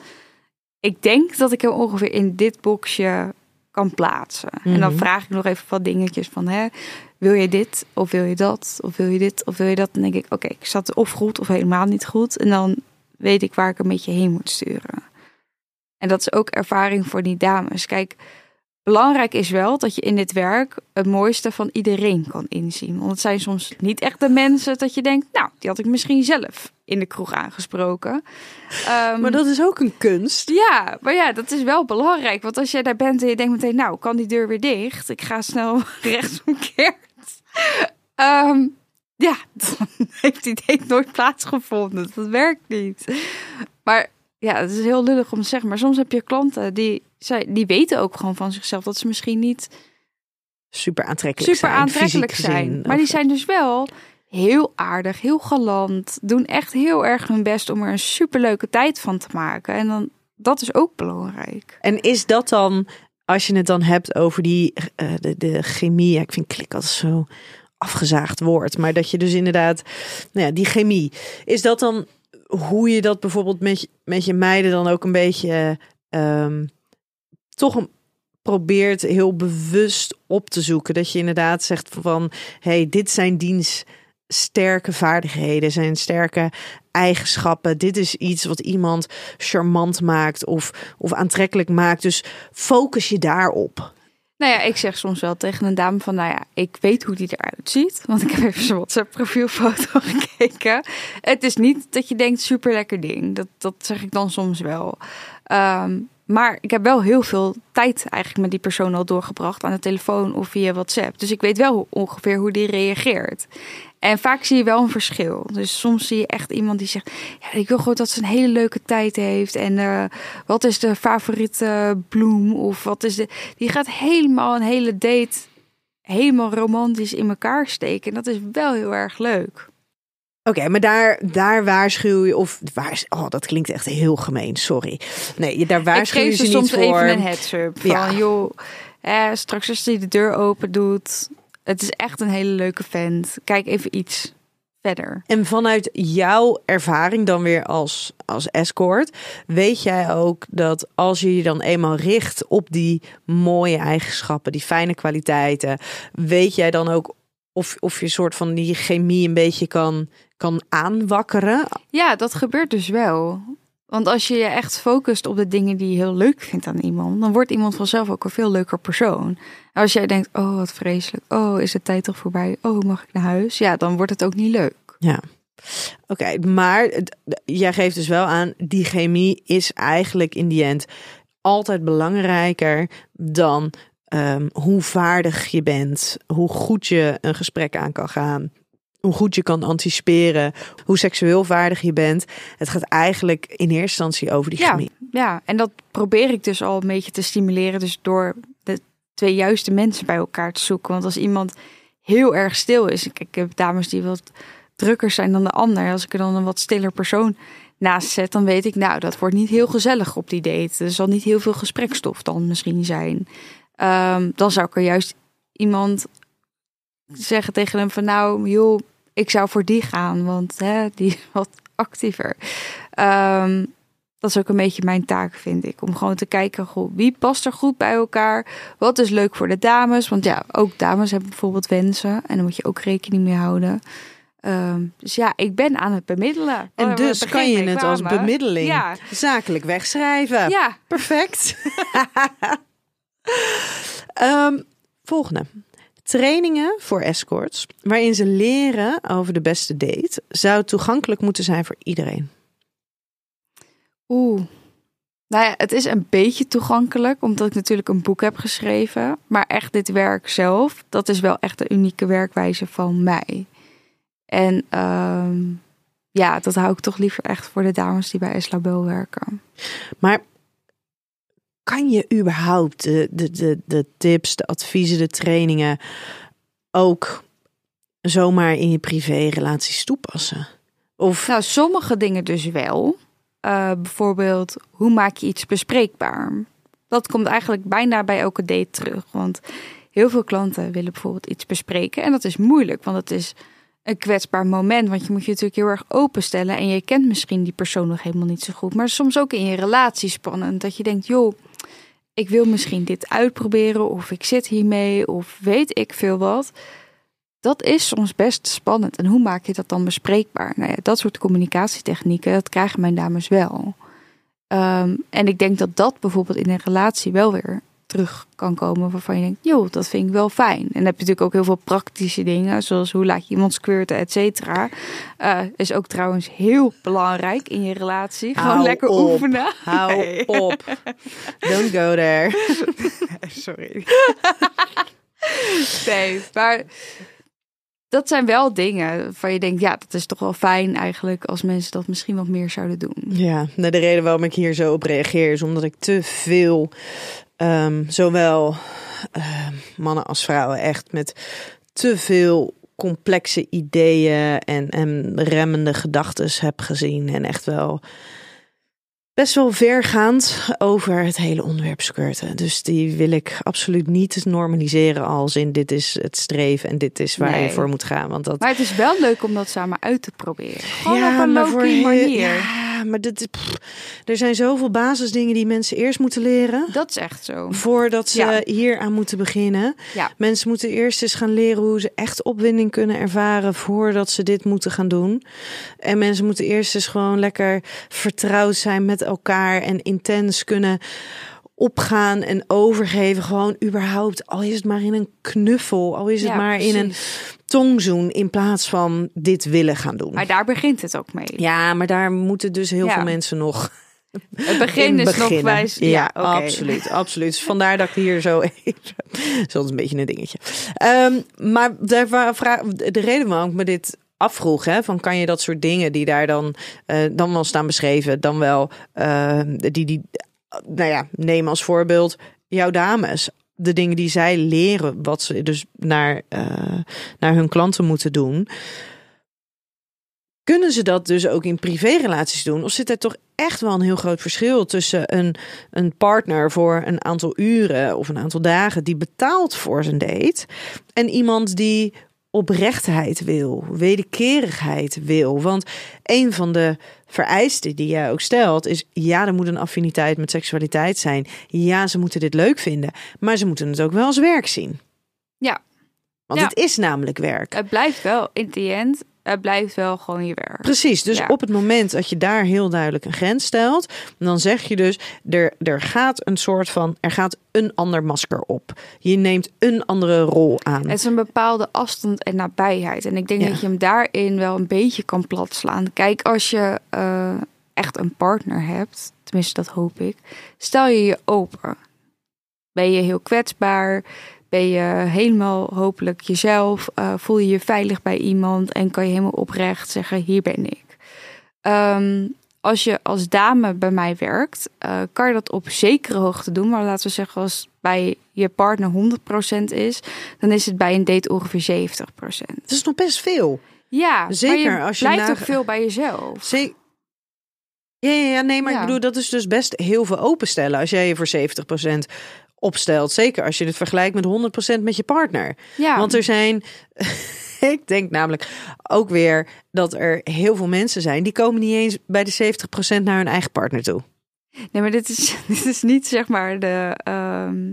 Ik denk dat ik hem ongeveer in dit boxje kan plaatsen. En dan Mhm. vraag ik nog even wat dingetjes van, hè, wil je dit of wil je dat of wil je dit of wil je dat? Dan denk ik, oké, ik zat of goed of helemaal niet goed. En dan weet ik waar ik een beetje heen moet sturen. En dat is ook ervaring voor die dames. Kijk, belangrijk is wel dat je in dit werk het mooiste van iedereen kan inzien. Want het zijn soms niet echt de mensen dat je denkt, nou, die had ik misschien zelf in de kroeg aangesproken. Ehm, Maar dat is ook een kunst. ja, maar ja, dat is wel belangrijk. Want als jij daar bent en je denkt meteen, nou, kan die deur weer dicht? Ik ga snel rechtsomkeerd. Ehm ja, dan heeft die date nooit plaatsgevonden. Dat werkt niet. Maar ja, het is heel lullig om te zeggen. Maar soms heb je klanten die, zij- die weten ook gewoon van zichzelf dat ze misschien niet Super aantrekkelijk super zijn. aantrekkelijk zijn. gezien. Maar die zijn dus wel heel aardig, heel galant. Doen echt heel erg hun best om er een superleuke tijd van te maken. En dan, dat is ook belangrijk. En is dat dan, als je het dan hebt over die eh, de, de chemie, ik vind klik altijd zo afgezaagd woord, maar dat je dus inderdaad, nou ja, die chemie, is dat dan hoe je dat bijvoorbeeld met met je meiden dan ook een beetje ehm, toch probeert heel bewust op te zoeken, dat je inderdaad zegt van, hey, dit zijn diens sterke vaardigheden, zijn sterke eigenschappen. Dit is iets wat iemand charmant maakt of, of aantrekkelijk maakt. Dus focus je daarop. Nou ja, ik zeg soms wel tegen een dame van, nou ja, ik weet hoe die eruit ziet. Want ik heb even zijn WhatsApp profielfoto gekeken. Het is niet dat je denkt, super lekker ding. Dat, dat zeg ik dan soms wel. Ehm, maar ik heb wel heel veel tijd eigenlijk met die persoon al doorgebracht aan de telefoon of via WhatsApp. Dus ik weet wel ongeveer hoe die reageert. En vaak zie je wel een verschil. Dus soms zie je echt iemand die zegt: Ja, ik wil gewoon dat ze een hele leuke tijd heeft. En eh, wat is de favoriete bloem? Of wat is de. Die gaat helemaal een hele date helemaal romantisch in elkaar steken. En dat is wel heel erg leuk. Oké, maar daar, daar waarschuw je, of waar, oh, dat klinkt echt heel gemeen, sorry. Nee, je- daar waarschuw je geef ze niet soms voor. even een heads-up. Van, Ja. joh, eh, straks als hij de deur open doet. Het is echt een hele leuke vent. Kijk even iets verder. En vanuit jouw ervaring dan weer als, als escort, weet jij ook dat als je je dan eenmaal richt op die mooie eigenschappen, die fijne kwaliteiten, weet jij dan ook of, of je soort van die chemie een beetje kan, kan aanwakkeren? Ja, dat gebeurt dus wel. Want als je je echt focust op de dingen die je heel leuk vindt aan iemand, dan wordt iemand vanzelf ook een veel leuker persoon. Als jij denkt, oh wat vreselijk, oh is de tijd toch voorbij, oh mag ik naar huis? Ja, dan wordt het ook niet leuk. Ja. Oké, maar jij geeft dus wel aan, die chemie is eigenlijk in die end altijd belangrijker dan ehm, hoe vaardig je bent, hoe goed je een gesprek aan kan gaan, hoe goed je kan anticiperen, hoe seksueel vaardig je bent. Het gaat eigenlijk in eerste instantie over die Ja. chemie. Ja, en dat probeer ik dus al een beetje te stimuleren, dus door de twee juiste mensen bij elkaar te zoeken. Want als iemand heel erg stil is, kijk, ik heb dames die wat drukker zijn dan de ander. Als ik er dan een wat stiller persoon naast zet, dan weet ik, nou, dat wordt niet heel gezellig op die date. Er zal niet heel veel gesprekstof dan misschien zijn. Ehm, dan zou ik er juist iemand zeggen tegen hem van, nou, joh, ik zou voor die gaan, want hè, die is wat actiever. Ehm, dat is ook een beetje mijn taak, vind ik. Om gewoon te kijken, goh, wie past er goed bij elkaar? Wat is leuk voor de dames? Want ja, ook dames hebben bijvoorbeeld wensen. En daar moet je ook rekening mee houden. Ehm, dus ja, ik ben aan het bemiddelen. En we dus kan je het als bemiddeling Ja, zakelijk wegschrijven. ja. Perfect. Ehm, volgende. Trainingen voor escorts, waarin ze leren over de beste date, zou toegankelijk moeten zijn voor iedereen. Oeh. Nou ja, het is een beetje toegankelijk, omdat ik natuurlijk een boek heb geschreven. Maar echt dit werk zelf, dat is wel echt de unieke werkwijze van mij. En ehm, ja, dat hou ik toch liever echt voor de dames die bij Eslabel werken. Maar kan je überhaupt de, de, de, de tips, de adviezen, de trainingen ook zomaar in je privérelaties toepassen? Of Nou, sommige dingen dus wel. Eh, bijvoorbeeld, hoe maak je iets bespreekbaar? Dat komt eigenlijk bijna bij elke date terug. Want heel veel klanten willen bijvoorbeeld iets bespreken. En dat is moeilijk, want het is een kwetsbaar moment. Want je moet je natuurlijk heel erg openstellen. En je kent misschien die persoon nog helemaal niet zo goed. Maar soms ook in je relatie spannend. Dat je denkt, joh, ik wil misschien dit uitproberen. Of ik zit hiermee. Of weet ik veel wat. Dat is soms best spannend. En hoe maak je dat dan bespreekbaar? Nou ja, dat soort communicatietechnieken, dat krijgen mijn dames wel. Ehm, en ik denk dat dat bijvoorbeeld in een relatie wel weer terug kan komen waarvan je denkt, joh, dat vind ik wel fijn. En dan heb je natuurlijk ook heel veel praktische dingen, zoals hoe laat je iemand squirten, et cetera. Eh, is ook trouwens heel belangrijk in je relatie. Gewoon Hou lekker op. oefenen. hou Nee. op. Don't go there. Sorry. nee, maar dat zijn wel dingen waarvan je denkt, ja, dat is toch wel fijn eigenlijk als mensen dat misschien wat meer zouden doen. Ja, nou, de reden waarom ik hier zo op reageer is omdat ik te veel, ehm, zowel ehm, mannen als vrouwen, echt met te veel complexe ideeën en, en remmende gedachten heb gezien. En echt wel best wel vergaand over het hele onderwerp squirten. Dus die wil ik absoluut niet normaliseren als in dit is het streven en dit is waar Nee. je voor moet gaan. Want dat Maar het is wel leuk om dat samen uit te proberen. Gewoon op een heel- manier. Ja, maar dit, pff, er zijn zoveel basisdingen die mensen eerst moeten leren. Dat is echt zo. Voordat ze Ja. hier aan moeten beginnen. Ja. Mensen moeten eerst eens gaan leren hoe ze echt opwinding kunnen ervaren voordat ze dit moeten gaan doen. En mensen moeten eerst eens gewoon lekker vertrouwd zijn met elkaar en intens kunnen opgaan en overgeven. Gewoon überhaupt, al is het maar in een knuffel, al is het Ja, maar in een. Tongzoen in plaats van dit willen gaan doen. Maar daar begint het ook mee. Ja, maar daar moeten dus heel Ja. veel mensen nog Het begin in is nog beginnen. wijs. Ja, absoluut, absoluut. Dus vandaar dat ik hier zo even... Dat is een beetje een dingetje. Ehm, maar de, de reden waarom ik me dit afvroeg, hè, van kan je dat soort dingen die daar dan, eh, dan wel staan beschreven, dan wel, eh, die, die, nou ja, neem als voorbeeld jouw dames. De dingen die zij leren, wat ze dus naar, uh, naar hun klanten moeten doen. Kunnen ze dat dus ook in privérelaties doen? Of zit er toch echt wel een heel groot verschil tussen een, een partner voor een aantal uren of een aantal dagen die betaalt voor zijn date en iemand die oprechtheid wil, wederkerigheid wil. Want een van de vereisten die jij ook stelt is: ja, er moet een affiniteit met seksualiteit zijn. Ja, ze moeten dit leuk vinden, maar ze moeten het ook wel als werk zien. Ja. Want Ja. het is namelijk werk. Het blijft wel, in the end, het blijft wel gewoon je werk. Precies, dus Ja. op het moment dat je daar heel duidelijk een grens stelt, dan zeg je dus, er, er gaat een soort van, er gaat een ander masker op. Je neemt een andere rol aan. Het is een bepaalde afstand en nabijheid. En ik denk Ja. dat je hem daarin wel een beetje kan platslaan. Kijk, als je eh, echt een partner hebt, tenminste dat hoop ik, stel je je open. Ben je heel kwetsbaar? Ben je helemaal hopelijk jezelf? Eh, voel je je veilig bij iemand en kan je helemaal oprecht zeggen: hier ben ik. Ehm, als je als dame bij mij werkt, eh, kan je dat op zekere hoogte doen. Maar laten we zeggen, als bij je partner 100% is, dan is het bij een date ongeveer 70%. Het is nog best veel. Ja, Zeker maar je als je blijft ook veel bij jezelf. Zee- Ja, ja, ja, nee, maar Ja. ik bedoel, dat is dus best heel veel openstellen als jij je voor 70% opstelt. Zeker als je het vergelijkt met 100% met je partner. Ja, Want er zijn, ik denk namelijk ook weer dat er heel veel mensen zijn die komen niet eens bij de 70% naar hun eigen partner toe. nee, maar dit is, dit is niet zeg maar de. ehm,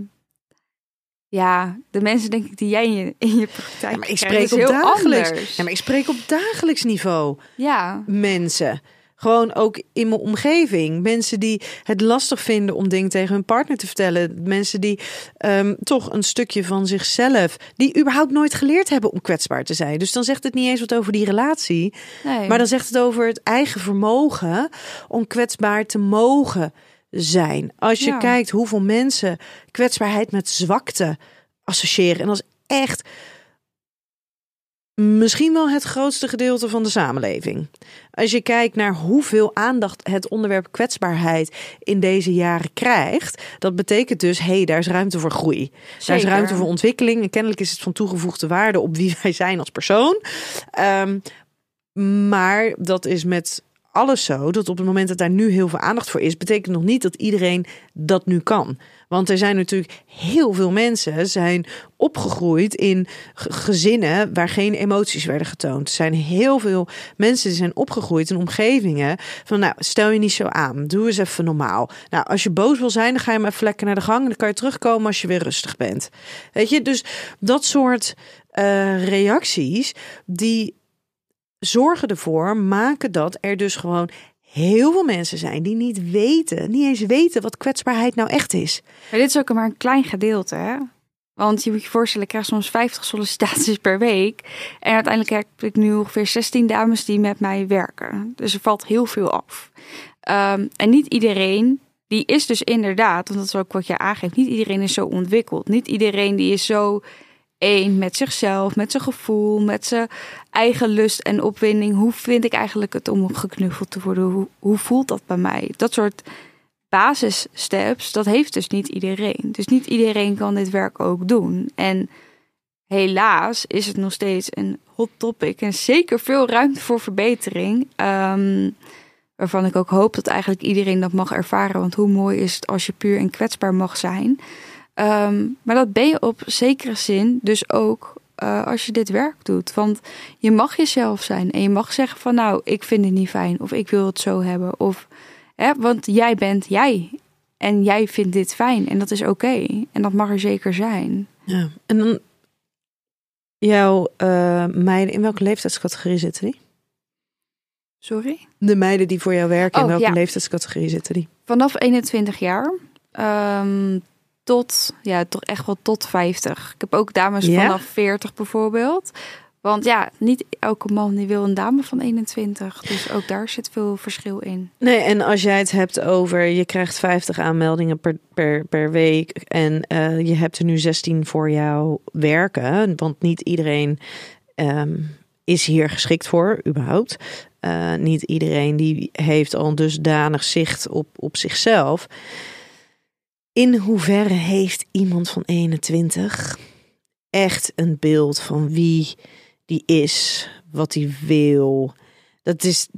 ja, de mensen denk ik die jij in je, in je praktijk Ja, maar ik spreek op dagelijks. Ja, maar ik spreek op dagelijks niveau Ja, mensen. Gewoon ook in mijn omgeving. Mensen die het lastig vinden om dingen tegen hun partner te vertellen. Mensen die ehm, toch een stukje van zichzelf. die überhaupt nooit geleerd hebben om kwetsbaar te zijn. Dus dan zegt het niet eens wat over die relatie. nee. Maar dan zegt het over het eigen vermogen om kwetsbaar te mogen zijn. Als je Ja. kijkt hoeveel mensen kwetsbaarheid met zwakte associëren. En dat is echt misschien wel het grootste gedeelte van de samenleving. Als je kijkt naar hoeveel aandacht het onderwerp kwetsbaarheid in deze jaren krijgt, dat betekent dus, hé, hey, daar is ruimte voor groei. Daar is ruimte voor ontwikkeling. En kennelijk is het van toegevoegde waarde op wie wij zijn als persoon. Ehm, maar dat is met alles zo dat op het moment dat daar nu heel veel aandacht voor is, betekent nog niet dat iedereen dat nu kan. Want er zijn natuurlijk heel veel mensen zijn opgegroeid in gezinnen waar geen emoties werden getoond. Er zijn heel veel mensen die zijn opgegroeid in omgevingen van nou stel je niet zo aan, doe eens even normaal. Nou als je boos wil zijn, dan ga je maar even lekker naar de gang en dan kan je terugkomen als je weer rustig bent. Weet je, dus dat soort eh, reacties die zorgen ervoor, maken dat er dus gewoon heel veel mensen zijn die niet weten, niet eens weten wat kwetsbaarheid nou echt is. Maar dit is ook maar een klein gedeelte, hè? Want je moet je voorstellen, ik krijg soms 50 sollicitaties per week. En uiteindelijk heb ik nu ongeveer 16 dames die met mij werken. Dus er valt heel veel af. Ehm, en niet iedereen, die is dus inderdaad, want dat ook wat je aangeeft, niet iedereen is zo ontwikkeld. Niet iedereen die is zo één met zichzelf, met zijn gevoel, met zijn eigen lust en opwinding. Hoe vind ik eigenlijk het om geknuffeld te worden? Hoe, hoe voelt dat bij mij? Dat soort basissteps, dat heeft dus niet iedereen. Dus niet iedereen kan dit werk ook doen. En helaas is het nog steeds een hot topic en zeker veel ruimte voor verbetering. Ehm, waarvan ik ook hoop dat eigenlijk iedereen dat mag ervaren. Want hoe mooi is het als je puur en kwetsbaar mag zijn. Ehm, maar dat ben je op zekere zin dus ook eh, als je dit werk doet. Want je mag jezelf zijn en je mag zeggen van nou, ik vind het niet fijn of ik wil het zo hebben. Of, hè, want jij bent jij en jij vindt dit fijn en dat is oké. En dat mag er zeker zijn. Ja. En dan jouw eh, meiden, in welke leeftijdscategorie zitten die? Sorry? De meiden die voor jou werken, in Oh, welke ja. leeftijdscategorie zitten die? Vanaf 21 jaar ehm, tot, ja, toch echt wel tot 50. Ik heb ook dames vanaf 40 bijvoorbeeld. Want ja, niet elke man die wil een dame van 21. Dus ook daar zit veel verschil in. Nee, en als jij het hebt over je krijgt 50 aanmeldingen per, per, per week en eh, je hebt er nu 16 voor jou werken, want niet iedereen ehm, is hier geschikt voor, überhaupt. Eh, niet iedereen die heeft al dusdanig zicht op, op zichzelf. In hoeverre heeft iemand van 21 echt een beeld van wie die is, wat hij wil? Dat is,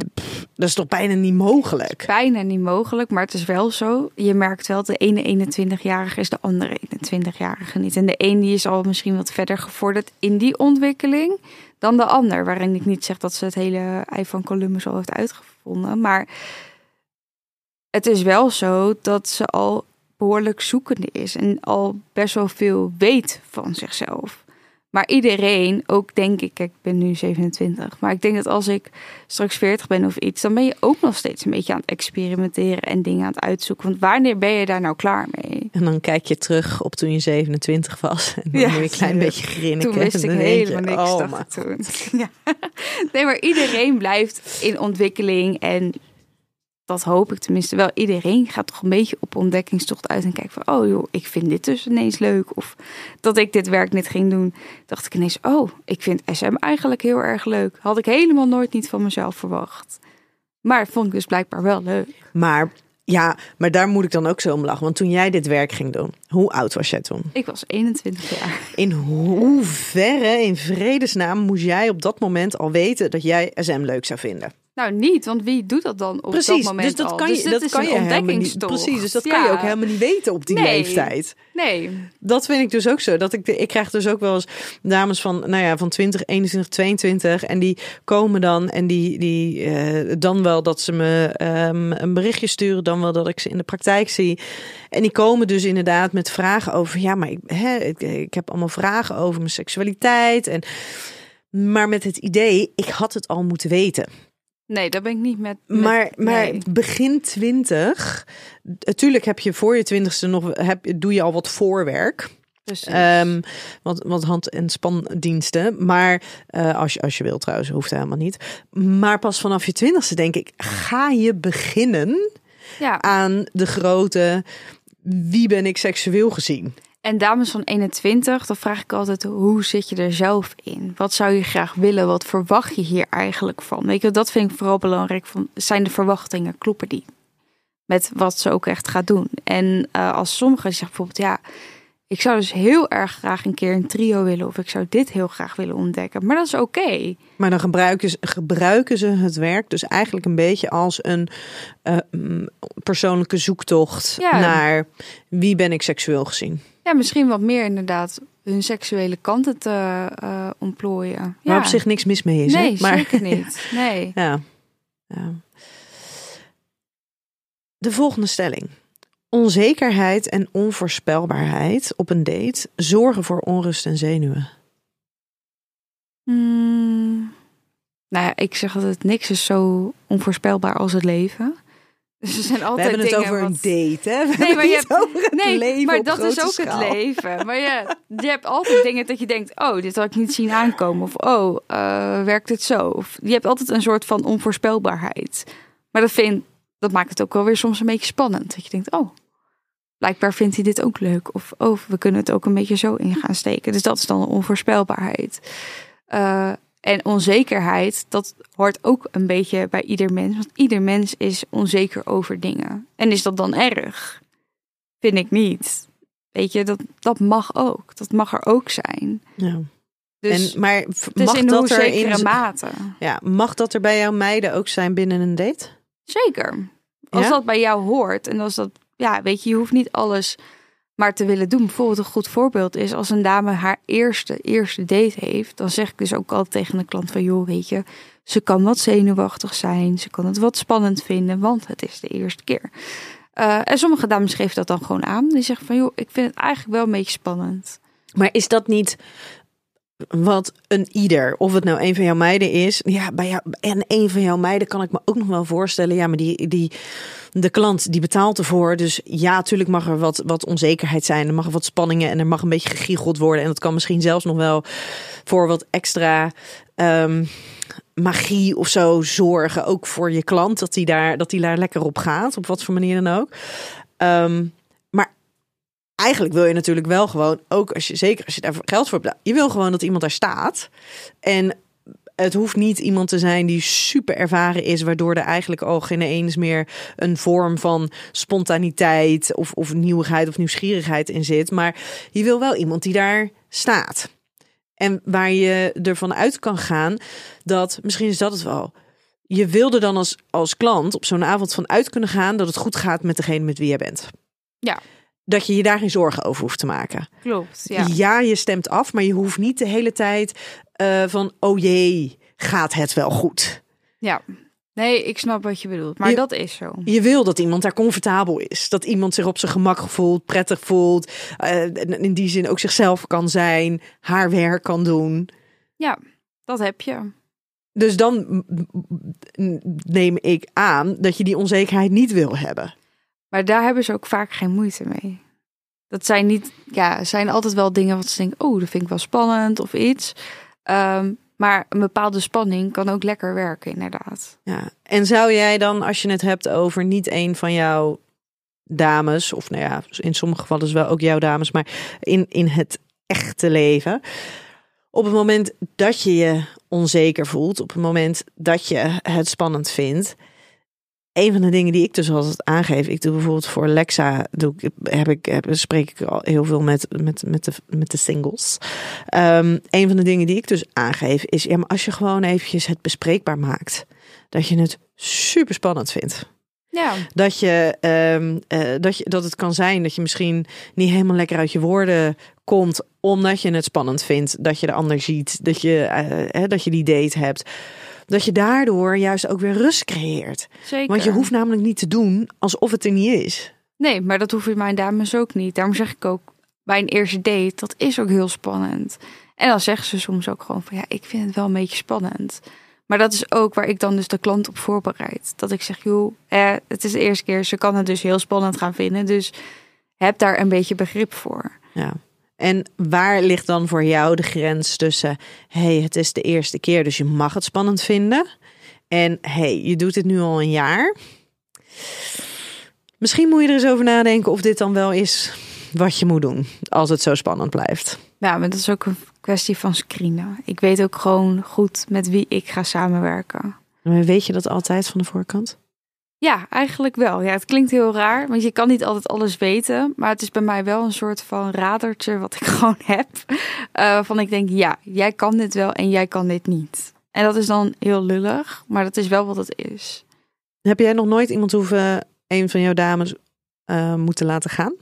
dat is toch bijna niet mogelijk? Bijna niet mogelijk, maar het is wel zo. Je merkt wel, de ene 21-jarige is de andere 21-jarige niet. En de een die is al misschien wat verder gevorderd in die ontwikkeling dan de ander. Waarin ik niet zeg dat ze het hele ei van Columbus al heeft uitgevonden. Maar het is wel zo dat ze al behoorlijk zoekende is en al best wel veel weet van zichzelf. Maar iedereen, ook denk ik, kijk, ik ben nu 27, maar ik denk dat als ik straks 40 ben of iets, dan ben je ook nog steeds een beetje aan het experimenteren en dingen aan het uitzoeken. Want wanneer ben je daar nou klaar mee? En dan kijk je terug op toen je 27 was. En dan Ja, je een klein ja. beetje grinniken. Toen wist ik je, helemaal niks, oh, dacht toen. Ja. Nee, maar iedereen blijft in ontwikkeling en dat hoop ik tenminste wel. Iedereen gaat toch een beetje op ontdekkingstocht uit en kijkt van, oh joh, ik vind dit dus ineens leuk. Of dat ik dit werk net ging doen, dacht ik ineens, oh, ik vind SM eigenlijk heel erg leuk. Had ik helemaal nooit niet van mezelf verwacht. Maar vond ik dus blijkbaar wel leuk. Maar ja, maar daar moet ik dan ook zo om lachen. Want toen jij dit werk ging doen, hoe oud was jij toen? Ik was 21 jaar. In hoeverre, in vredesnaam, moest jij op dat moment al weten dat jij SM leuk zou vinden? Nou, niet, want wie doet dat dan op Precies, dat moment dus dat al? kan je, Dus dat is kan je helemaal niet. ontdekkingstocht. Precies, dus dat kan je ook helemaal niet weten op die Nee. leeftijd. Nee, Dat vind ik dus ook zo. Dat ik, ik krijg dus ook wel eens dames van, nou ja, van 20, 21, 22. En die komen dan en die, die eh, dan wel dat ze me ehm, een berichtje sturen, dan wel dat ik ze in de praktijk zie. En die komen dus inderdaad met vragen over, ja, maar ik, hè, ik, ik heb allemaal vragen over mijn seksualiteit. En, maar met het idee, ik had het al moeten weten. Nee, daar ben ik niet met. met- Maar, maar nee. begin twintig, natuurlijk heb je voor je twintigste nog, heb, doe je al wat voorwerk. Precies. Ehm, wat, wat hand- en spandiensten. Maar eh, als, je, als je wil trouwens, hoeft helemaal niet. Maar pas vanaf je twintigste denk ik, ga je beginnen ja. aan de grote wie ben ik seksueel gezien? En dames van 21, dan vraag ik altijd: hoe zit je er zelf in? Wat zou je graag willen? Wat verwacht je hier eigenlijk van? Weet je, dat vind ik vooral belangrijk. Van, zijn de verwachtingen, kloppen die? Met wat ze ook echt gaat doen. En eh, als sommigen zeggen bijvoorbeeld: ja, ik zou dus heel erg graag een keer een trio willen, of ik zou dit heel graag willen ontdekken. Maar dat is oké. Maar dan gebruiken ze, gebruiken ze het werk dus eigenlijk een beetje als een eh, mm, persoonlijke zoektocht Ja. naar wie ben ik seksueel gezien. Ja, misschien wat meer inderdaad hun seksuele kanten te eh, ontplooien. Waar Ja. op zich niks mis mee is. hè? nee, maar, zeker niet. Nee. Ja. ja. De volgende stelling. Onzekerheid en onvoorspelbaarheid op een date zorgen voor onrust en zenuwen. Hmm. Nou ja, ik zeg altijd niks is zo onvoorspelbaar als het leven. Dus er zijn We altijd hebben het over een date, hè? We Nee, maar je het hebt- over het Nee, leven maar dat is ook schaal. het leven. Maar ja, je hebt altijd dingen dat je denkt: oh, dit had ik niet zien aankomen. Of oh, eh, werkt het zo? Of je hebt altijd een soort van onvoorspelbaarheid. Maar dat, vind, dat maakt het ook wel weer soms een beetje spannend. Dat je denkt: oh, blijkbaar vindt hij dit ook leuk. Of oh, we kunnen het ook een beetje zo in gaan steken. Dus dat is dan onvoorspelbaarheid. Eh, en onzekerheid, dat hoort ook een beetje bij ieder mens. Want ieder mens is onzeker over dingen. En is dat dan erg? Vind ik niet. Weet je, dat, dat mag ook. Dat mag er ook zijn. Ja. Dus en, maar mag in dat er in, mate. ja, mag dat er bij jouw meiden ook zijn binnen een date? Zeker. Als Ja? dat bij jou hoort en als dat, ja, weet je, je hoeft niet alles maar te willen doen. Bijvoorbeeld een goed voorbeeld is als een dame haar eerste, eerste date heeft, dan zeg ik dus ook altijd tegen de klant van, joh, weet je, ze kan wat zenuwachtig zijn, ze kan het wat spannend vinden, want het is de eerste keer. Eh, en sommige dames geven dat dan gewoon aan. Die zeggen van, joh, ik vind het eigenlijk wel een beetje spannend. Maar is dat niet wat een ieder, of het nou een van jouw meiden is, ja, bij jou, en een van jouw meiden kan ik me ook nog wel voorstellen, ja, maar die, die, de klant die betaalt ervoor, dus ja, natuurlijk mag er wat, wat onzekerheid zijn, er mag wat spanningen en er mag een beetje gegiegeld worden. En dat kan misschien zelfs nog wel voor wat extra ehm, magie of zo zorgen, ook voor je klant, dat die daar, dat die daar lekker op gaat, op wat voor manier dan ook. Ehm, maar eigenlijk wil je natuurlijk wel gewoon, ook als je zeker als je daar geld voor betaalt, je wil gewoon dat iemand daar staat. En het hoeft niet iemand te zijn die super ervaren is, waardoor er eigenlijk al geen eens meer een vorm van spontaniteit of, of nieuwigheid of nieuwsgierigheid in zit. Maar je wil wel iemand die daar staat. En waar je ervan uit kan gaan dat, misschien is dat het wel. Je wilde dan als, als klant op zo'n avond van uit kunnen gaan dat het goed gaat met degene met wie je bent. Ja. Dat je je daar geen zorgen over hoeft te maken. Klopt. Ja. Ja, je stemt af, maar je hoeft niet de hele tijd eh, van, oh jee, gaat het wel goed? ja. Nee, ik snap wat je bedoelt. Maar Je- dat is zo. Je wil dat iemand daar comfortabel is. Dat iemand zich op zijn gemak voelt, prettig voelt. eh, en in die zin ook zichzelf kan zijn, haar werk kan doen. Ja, dat heb je. Dus dan neem ik aan dat je die onzekerheid niet wil hebben. Maar daar hebben ze ook vaak geen moeite mee. Dat zijn niet, ja, zijn altijd wel dingen wat ze denken, oh, dat vind ik wel spannend of iets. Ehm, maar een bepaalde spanning kan ook lekker werken, inderdaad. Ja. En zou jij dan, als je het hebt over niet een van jouw dames, of nou ja, in sommige gevallen is wel ook jouw dames, maar in, in het echte leven, op het moment dat je je onzeker voelt, op het moment dat je het spannend vindt, een van de dingen die ik dus altijd aangeef, ik doe bijvoorbeeld voor Lexa, doe ik, heb ik, heb, spreek ik al heel veel met, met, met, de, met de singles. Ehm, een van de dingen die ik dus aangeef is, ja, maar als je gewoon eventjes het bespreekbaar maakt, dat je het super spannend vindt. Ja, Dat, je, ehm, eh, dat, je, dat het kan zijn dat je misschien niet helemaal lekker uit je woorden komt, omdat je het spannend vindt dat je de ander ziet, dat je, eh, hè, dat je die date hebt. Dat je daardoor juist ook weer rust creëert. zeker. Want je hoeft namelijk niet te doen alsof het er niet is. Nee, maar dat hoeven mijn dames ook niet. Daarom zeg ik ook, bij een eerste date, dat is ook heel spannend. En dan zeggen ze soms ook gewoon van, ja, ik vind het wel een beetje spannend. Maar dat is ook waar ik dan dus de klant op voorbereid. Dat ik zeg, joh, eh, het is de eerste keer, ze kan het dus heel spannend gaan vinden. Dus heb daar een beetje begrip voor. Ja. En waar ligt dan voor jou de grens tussen, hey, het is de eerste keer, dus je mag het spannend vinden. En hey, je doet het nu al een jaar. Misschien moet je er eens over nadenken of dit dan wel is wat je moet doen als het zo spannend blijft. Ja, maar dat is ook een kwestie van screenen. Ik weet ook gewoon goed met wie ik ga samenwerken. Maar weet je dat altijd van de voorkant? Ja, eigenlijk wel. Ja, het klinkt heel raar, want je kan niet altijd alles weten. Maar het is bij mij wel een soort van radertje wat ik gewoon heb. Eh, van ik denk, ja, jij kan dit wel en jij kan dit niet. En dat is dan heel lullig, maar dat is wel wat het is. Heb jij nog nooit iemand hoeven, een van jouw dames, eh, moeten laten gaan?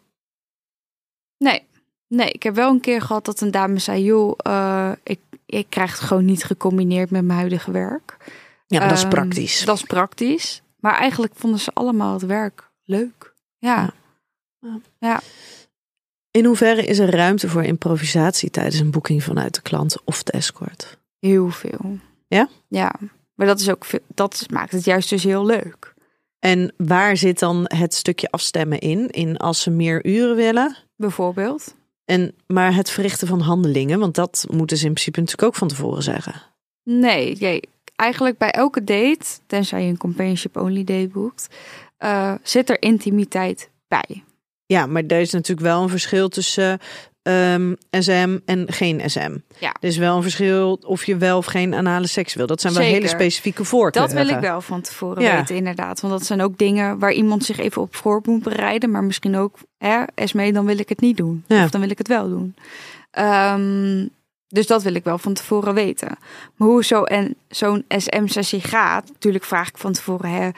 Nee, nee, ik heb wel een keer gehad dat een dame zei, joh, eh, ik, ik krijg het gewoon niet gecombineerd met mijn huidige werk. Ja, dat is Ehm, praktisch. Dat is praktisch. Maar eigenlijk vonden ze allemaal het werk leuk. Ja, In hoeverre is er ruimte voor improvisatie tijdens een boeking vanuit de klant of de escort? heel veel. Ja? Ja, maar dat, is ook, veel- dat maakt het juist dus heel leuk. En waar zit dan het stukje afstemmen in? In als ze meer uren willen? Bijvoorbeeld. En, maar het verrichten van handelingen, want dat moeten ze in principe natuurlijk ook van tevoren zeggen. Nee, nee, eigenlijk bij elke date, tenzij je een companionship only date boekt, eh, zit er intimiteit bij. Ja, maar er is natuurlijk wel een verschil tussen ehm, SM en geen SM. Ja. Er is wel een verschil of je wel of geen anale seks wil. Dat zijn wel Zeker. hele specifieke voorkeuren. Dat wil ik wel van tevoren Ja. weten, inderdaad. Want dat zijn ook dingen waar iemand zich even op voor moet bereiden. Maar misschien ook, hè, Esmee, dan wil ik het niet doen. Ja. Of dan wil ik het wel doen. Ehm, dus dat wil ik wel van tevoren weten. Maar hoe zo en zo'n SM-sessie gaat, natuurlijk vraag ik van tevoren, hè,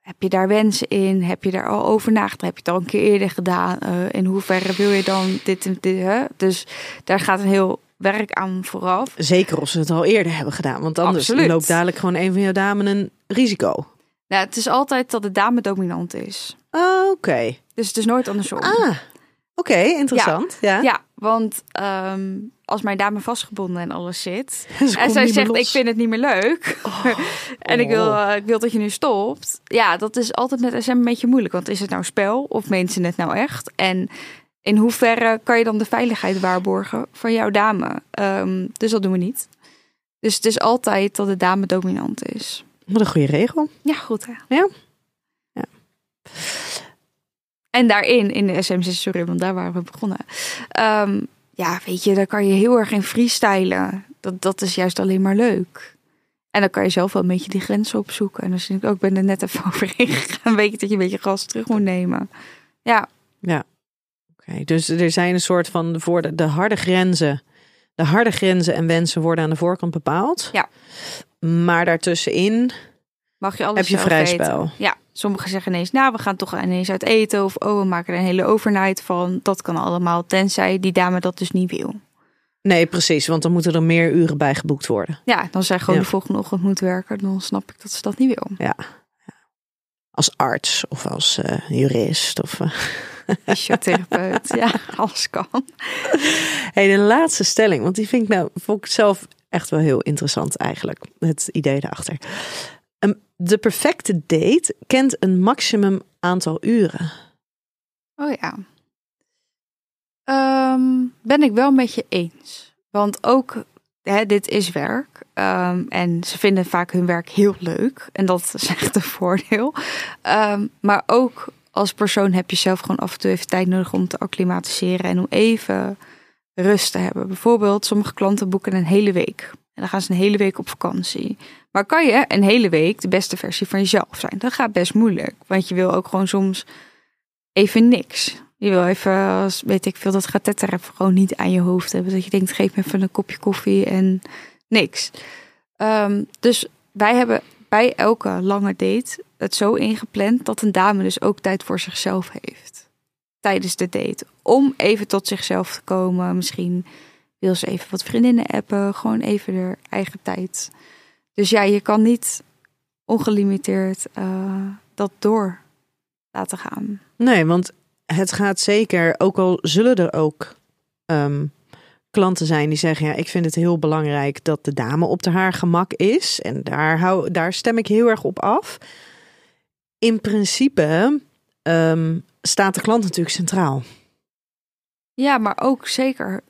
heb je daar wensen in? Heb je daar al over nagedacht? Heb je het al een keer eerder gedaan? Eh, in hoeverre wil je dan dit en dit? Hè? Dus daar gaat een heel werk aan vooraf. Zeker of ze het al eerder hebben gedaan. Want anders Absoluut. loopt dadelijk gewoon een van jouw dames een risico. Nou, het is altijd dat de dame dominant is. Oh, Oké. Dus het is nooit andersom. Ah, oké. interessant. Ja. Ja, want ehm, als mijn dame vastgebonden en alles zit. Ze en zij zegt, ik vind het niet meer leuk. en ik wil, eh, ik wil dat je nu stopt. Ja, dat is altijd met SM een beetje moeilijk. Want is het nou spel of ze het nou echt? En in hoeverre kan je dan de veiligheid waarborgen van jouw dame? Ehm, dus dat doen we niet. Dus het is altijd dat de dame dominant is. Wat een goede regel. Ja, goed hè. Ja. Ja. En daarin, in de SM6, sorry, want daar waren we begonnen. Ehm, ja, weet je, daar kan je heel erg in freestylen. Dat, dat is juist alleen maar leuk. En dan kan je zelf wel een beetje die grenzen opzoeken. En als je denkt, ook ben er net even overheen gegaan, weet je dat je een beetje gas terug moet nemen. Ja, Oké, dus er zijn een soort van voor de, de harde grenzen. De harde grenzen en wensen worden aan de voorkant bepaald. Ja. Maar daartussenin mag je alles heb je vrij spel. Ja, sommigen zeggen ineens, nou, we gaan toch ineens uit eten. Of, oh, we maken er een hele overnight van. Dat kan allemaal, tenzij die dame dat dus niet wil. Nee, precies. Want dan moeten er meer uren bij geboekt worden. Ja, dan zij gewoon Ja. de volgende ochtend moet werken. Dan snap ik dat ze dat niet wil. Ja. Als arts of als eh, jurist. Of, eh. Fysiotherapeut, ja, alles kan. Hey, de laatste stelling, want die vind ik nou vond ik zelf echt wel heel interessant eigenlijk. Het idee daarachter. De perfecte date kent een maximum aantal uren. Oh ja. Ehm, ben ik wel met je eens. Want ook, hè, dit is werk. Ehm, en ze vinden vaak hun werk heel leuk. En dat is echt een voordeel. Ehm, maar ook als persoon heb je zelf gewoon af en toe even tijd nodig om te acclimatiseren. En om even rust te hebben. Bijvoorbeeld, sommige klanten boeken een hele week. En dan gaan ze een hele week op vakantie. Maar kan je een hele week de beste versie van jezelf zijn? Dat gaat best moeilijk. Want je wil ook gewoon soms even niks. Je wil even, als, weet ik veel, dat getetter even gewoon niet aan je hoofd hebben. Dat je denkt, geef me even een kopje koffie en niks. Ehm, dus wij hebben bij elke lange date het zo ingepland dat een dame dus ook tijd voor zichzelf heeft. Tijdens de date. Om even tot zichzelf te komen. Misschien wil ze even wat vriendinnen appen. Gewoon even haar eigen tijd. Dus ja, je kan niet ongelimiteerd eh, dat door laten gaan. Nee, want het gaat zeker, ook al zullen er ook ehm, klanten zijn die zeggen: Ja, ik vind het heel belangrijk dat de dame op de haar gemak is. En daar, hou, daar stem ik heel erg op af. In principe ehm, staat de klant natuurlijk centraal. Ja, maar ook zeker,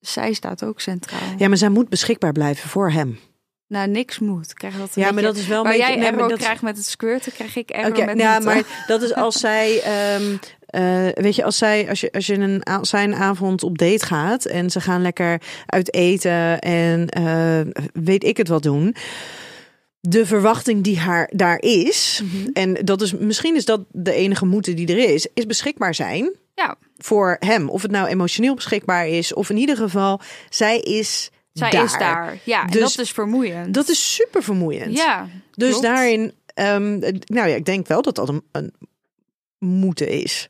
zij staat ook centraal. Ja, maar zij moet beschikbaar blijven voor hem. Nou, niks moet. Krijg dat Ja, maar dat is wel beetje. jij nee, maar dat- krijgt met het squirten, krijg ik error Oké, met ja, het, maar dat is als zij, ehm, eh, weet je, als zij, als je, als je een, a- zij een avond op date gaat en ze gaan lekker uit eten en eh, weet ik het wat doen. De verwachting die haar daar is, Mhm. en dat is misschien is dat de enige moeite die er is, is beschikbaar zijn Ja. voor hem. Of het nou emotioneel beschikbaar is, of in ieder geval, zij is Zij daar. is daar. Ja, en Dus dat is vermoeiend. Dat is super vermoeiend. Ja, Dus klopt. daarin, ehm, nou ja, ik denk wel dat dat een, een moeten is.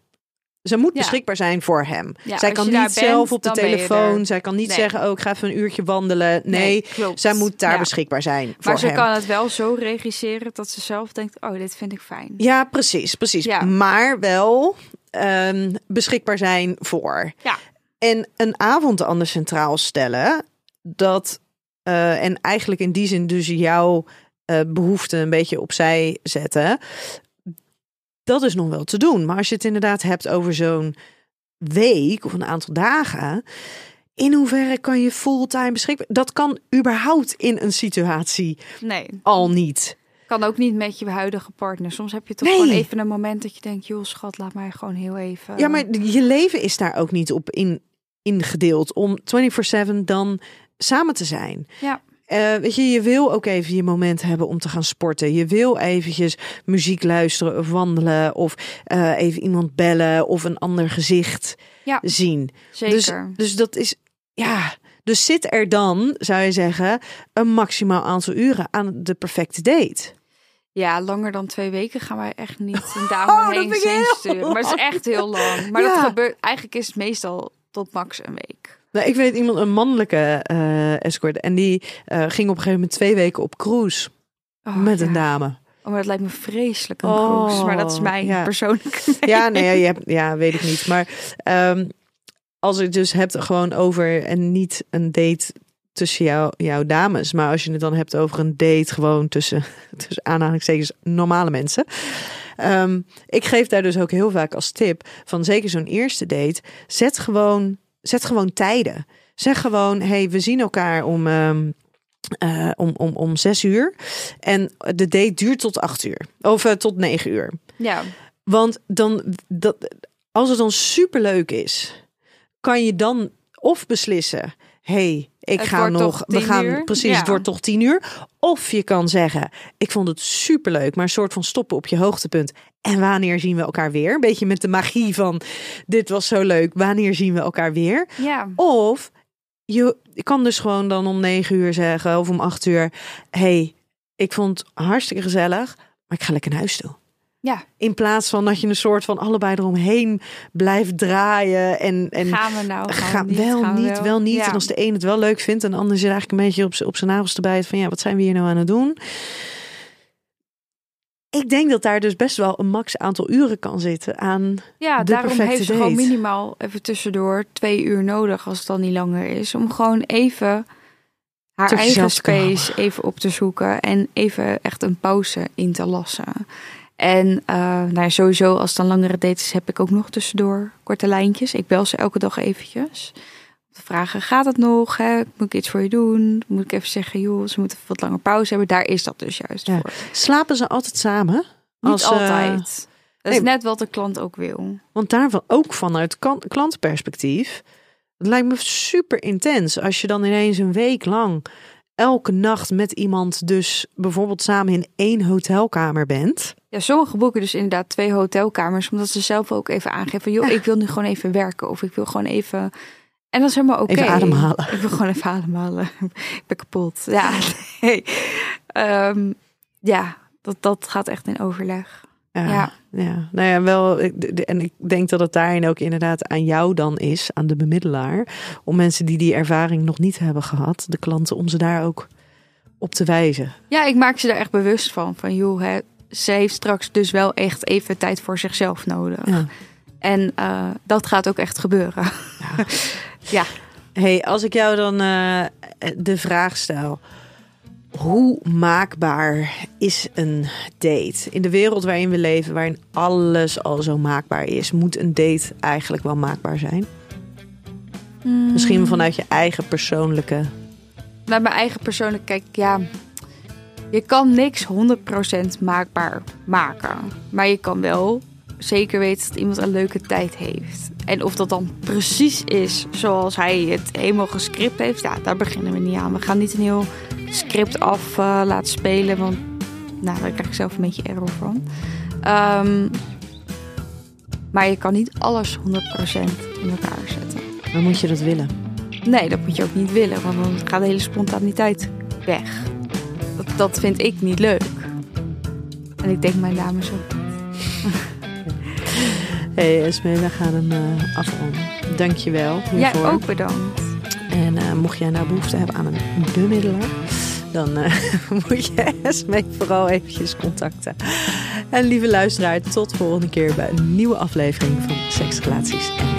Ze moet Ja. beschikbaar zijn voor hem. Ja, zij kan niet zelf op de telefoon. Zij kan niet Nee. zeggen, oh, ik ga even een uurtje wandelen. Nee, zij moet daar Ja. beschikbaar zijn voor Maar ze hem. kan het wel zo regisseren dat ze zelf denkt, oh, dit vind ik fijn. Ja, precies, precies. Ja. Maar wel ehm, beschikbaar zijn voor. Ja. En een avond anders centraal stellen, dat eh, en eigenlijk in die zin dus jouw eh behoeften een beetje opzij zetten, dat is nog wel te doen. Maar als je het inderdaad hebt over zo'n week of een aantal dagen, in hoeverre kan je fulltime beschikbaar? Dat kan überhaupt in een situatie Nee, al niet. Kan ook niet met je huidige partner. Soms heb je toch Nee. gewoon even een moment dat je denkt, joh schat, laat mij gewoon heel even. Ja, maar je leven is daar ook niet op in, ingedeeld om 24/7 dan samen te zijn. Ja. Eh, weet je, je wil ook even je moment hebben om te gaan sporten. Je wil eventjes muziek luisteren of wandelen of eh, even iemand bellen of een ander gezicht Ja. zien. Zeker. Dus, dus dat is, ja. Dus zit er dan, zou je zeggen, een maximaal aantal uren aan de perfecte date? Ja, langer dan twee weken gaan wij echt niet een Oh, dame dat heen sturen. Maar het is echt heel lang. Maar Ja. dat gebeurt, eigenlijk is het meestal tot max een week. Nou, ik weet iemand, een mannelijke eh, escort, en die eh, ging op een gegeven moment twee weken op cruise Oh, met ja. een dame. Oh, maar dat lijkt me vreselijk een Oh, cruise. Maar dat is mijn ja. persoonlijke Ja, nee, ja, je hebt, ja, weet ik niet. Maar ehm, als je het dus hebt gewoon over en niet een date tussen jou, jouw dames, maar als je het dan hebt over een date gewoon tussen, tussen aanhalingstekens normale mensen. Ehm, ik geef daar dus ook heel vaak als tip van zeker zo'n eerste date, zet gewoon, zet gewoon tijden. Zeg gewoon, hey, we zien elkaar om. ehm, eh, om, om, om zes uur. En de date duurt tot acht uur. Of eh, tot negen uur. Ja, Want dan, dat, als het dan superleuk is, kan je dan of beslissen: hey, ik Het ga nog, we gaan uur? precies, Ja. het wordt toch tien uur. Of je kan zeggen, ik vond het superleuk, maar een soort van stoppen op je hoogtepunt. En wanneer zien we elkaar weer? Een beetje met de magie van, dit was zo leuk, wanneer zien we elkaar weer? Ja. Of je kan dus gewoon dan om negen uur zeggen of om acht uur, hey, ik vond het hartstikke gezellig, maar ik ga lekker naar huis toe. Ja. In plaats van dat je een soort van allebei eromheen blijft draaien en, en gaan we nou? Gaan Ga, we niet? wel Gaan we niet, wel niet. Ja. En als de een het wel leuk vindt en de ander zit eigenlijk een beetje op, op zijn nagels te bijten van ja, wat zijn we hier nou aan het doen? Ik denk dat daar dus best wel een max aantal uren kan zitten aan. Ja, de daarom heeft ze gewoon minimaal even tussendoor twee uur nodig als het dan niet langer is. Om gewoon even haar Tot eigen space even op te zoeken. En even echt een pauze in te lassen. En eh, nou ja, sowieso als het dan langere dates heb ik ook nog tussendoor korte lijntjes. Ik bel ze elke dag eventjes. Om te vragen, gaat het nog? Hè? Moet ik iets voor je doen? Moet ik even zeggen, joh, ze moeten wat langer pauze hebben. Daar is dat dus juist Ja. voor. Slapen ze altijd samen? Niet Als, eh, altijd. Dat is nee. net wat de klant ook wil. Want daarvan ook vanuit kan- klantenperspectief. Het lijkt me super intens als je dan ineens een week lang elke nacht met iemand dus bijvoorbeeld samen in één hotelkamer bent. Ja, sommigen boeken dus inderdaad twee hotelkamers, omdat ze zelf ook even aangeven, joh, ik wil nu gewoon even werken of ik wil gewoon even. En dat is helemaal oké. Even ademhalen. Ik wil gewoon even ademhalen. ik ben kapot. Ja, nee. Ehm, ja, dat, dat gaat echt in overleg. Ja, Ja. ja. nou ja, wel. En ik denk dat het daarin ook inderdaad aan jou dan is, aan de bemiddelaar, om mensen die die ervaring nog niet hebben gehad, de klanten, om ze daar ook op te wijzen. Ja, ik maak ze daar echt bewust van. Van joh, hè, ze heeft straks dus wel echt even tijd voor zichzelf nodig. Ja. En eh, dat gaat ook echt gebeuren. Ja. ja. Hey, als ik jou dan eh, de vraag stel. Hoe maakbaar is een date? In de wereld waarin we leven, waarin alles al zo maakbaar is, moet een date eigenlijk wel maakbaar zijn? Misschien vanuit je eigen persoonlijke. Naar mijn eigen persoonlijk kijk, ja. Je kan niks 100% maakbaar maken. Maar je kan wel zeker weten dat iemand een leuke tijd heeft. En of dat dan precies is zoals hij het helemaal gescript heeft, ja, daar beginnen we niet aan. We gaan niet een heel script af eh, laten spelen, want nou, daar krijg ik zelf een beetje error van. Ehm, maar je kan niet alles 100% in elkaar zetten. Dan moet je dat willen. Nee, dat moet je ook niet willen, want dan gaat de hele spontaniteit weg. Dat, dat vind ik niet leuk. En ik denk mijn dames ook. Hey Esme, we gaan hem eh, afronden. Dank je wel Jij hiervoor. ook bedankt. En eh, mocht jij nou behoefte hebben aan een bemiddelaar, dan eh, moet je Esme vooral eventjes contacten. En lieve luisteraar, tot volgende keer bij een nieuwe aflevering van Seks, Relaties en.